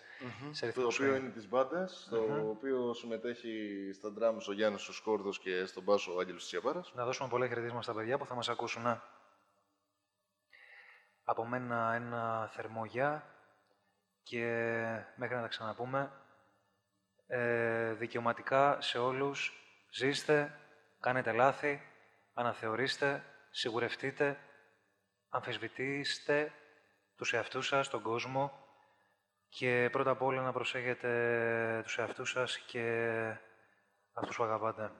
Σε ρυθμό Το οποίο swing. είναι της μπάντας, στο οποίο συμμετέχει στα drums ο Γιάννης ο Σκόρδος και στον μπάσο ο Άγγελος Τσιαπάρας. Να δώσουμε πολλά χαιρετίσματα στα παιδιά που θα μας ακούσουν. Από μένα ένα θερμό γεια και μέχρι να τα ξαναπούμε. Ε, δικαιωματικά σε όλους, ζήστε, κάνετε λάθη, αναθεωρήστε, σιγουρευτείτε, αμφισβητήστε τους εαυτούς σας, τον κόσμο και πρώτα απ' όλα να προσέχετε τους εαυτούς σας και αυτούς που αγαπάτε.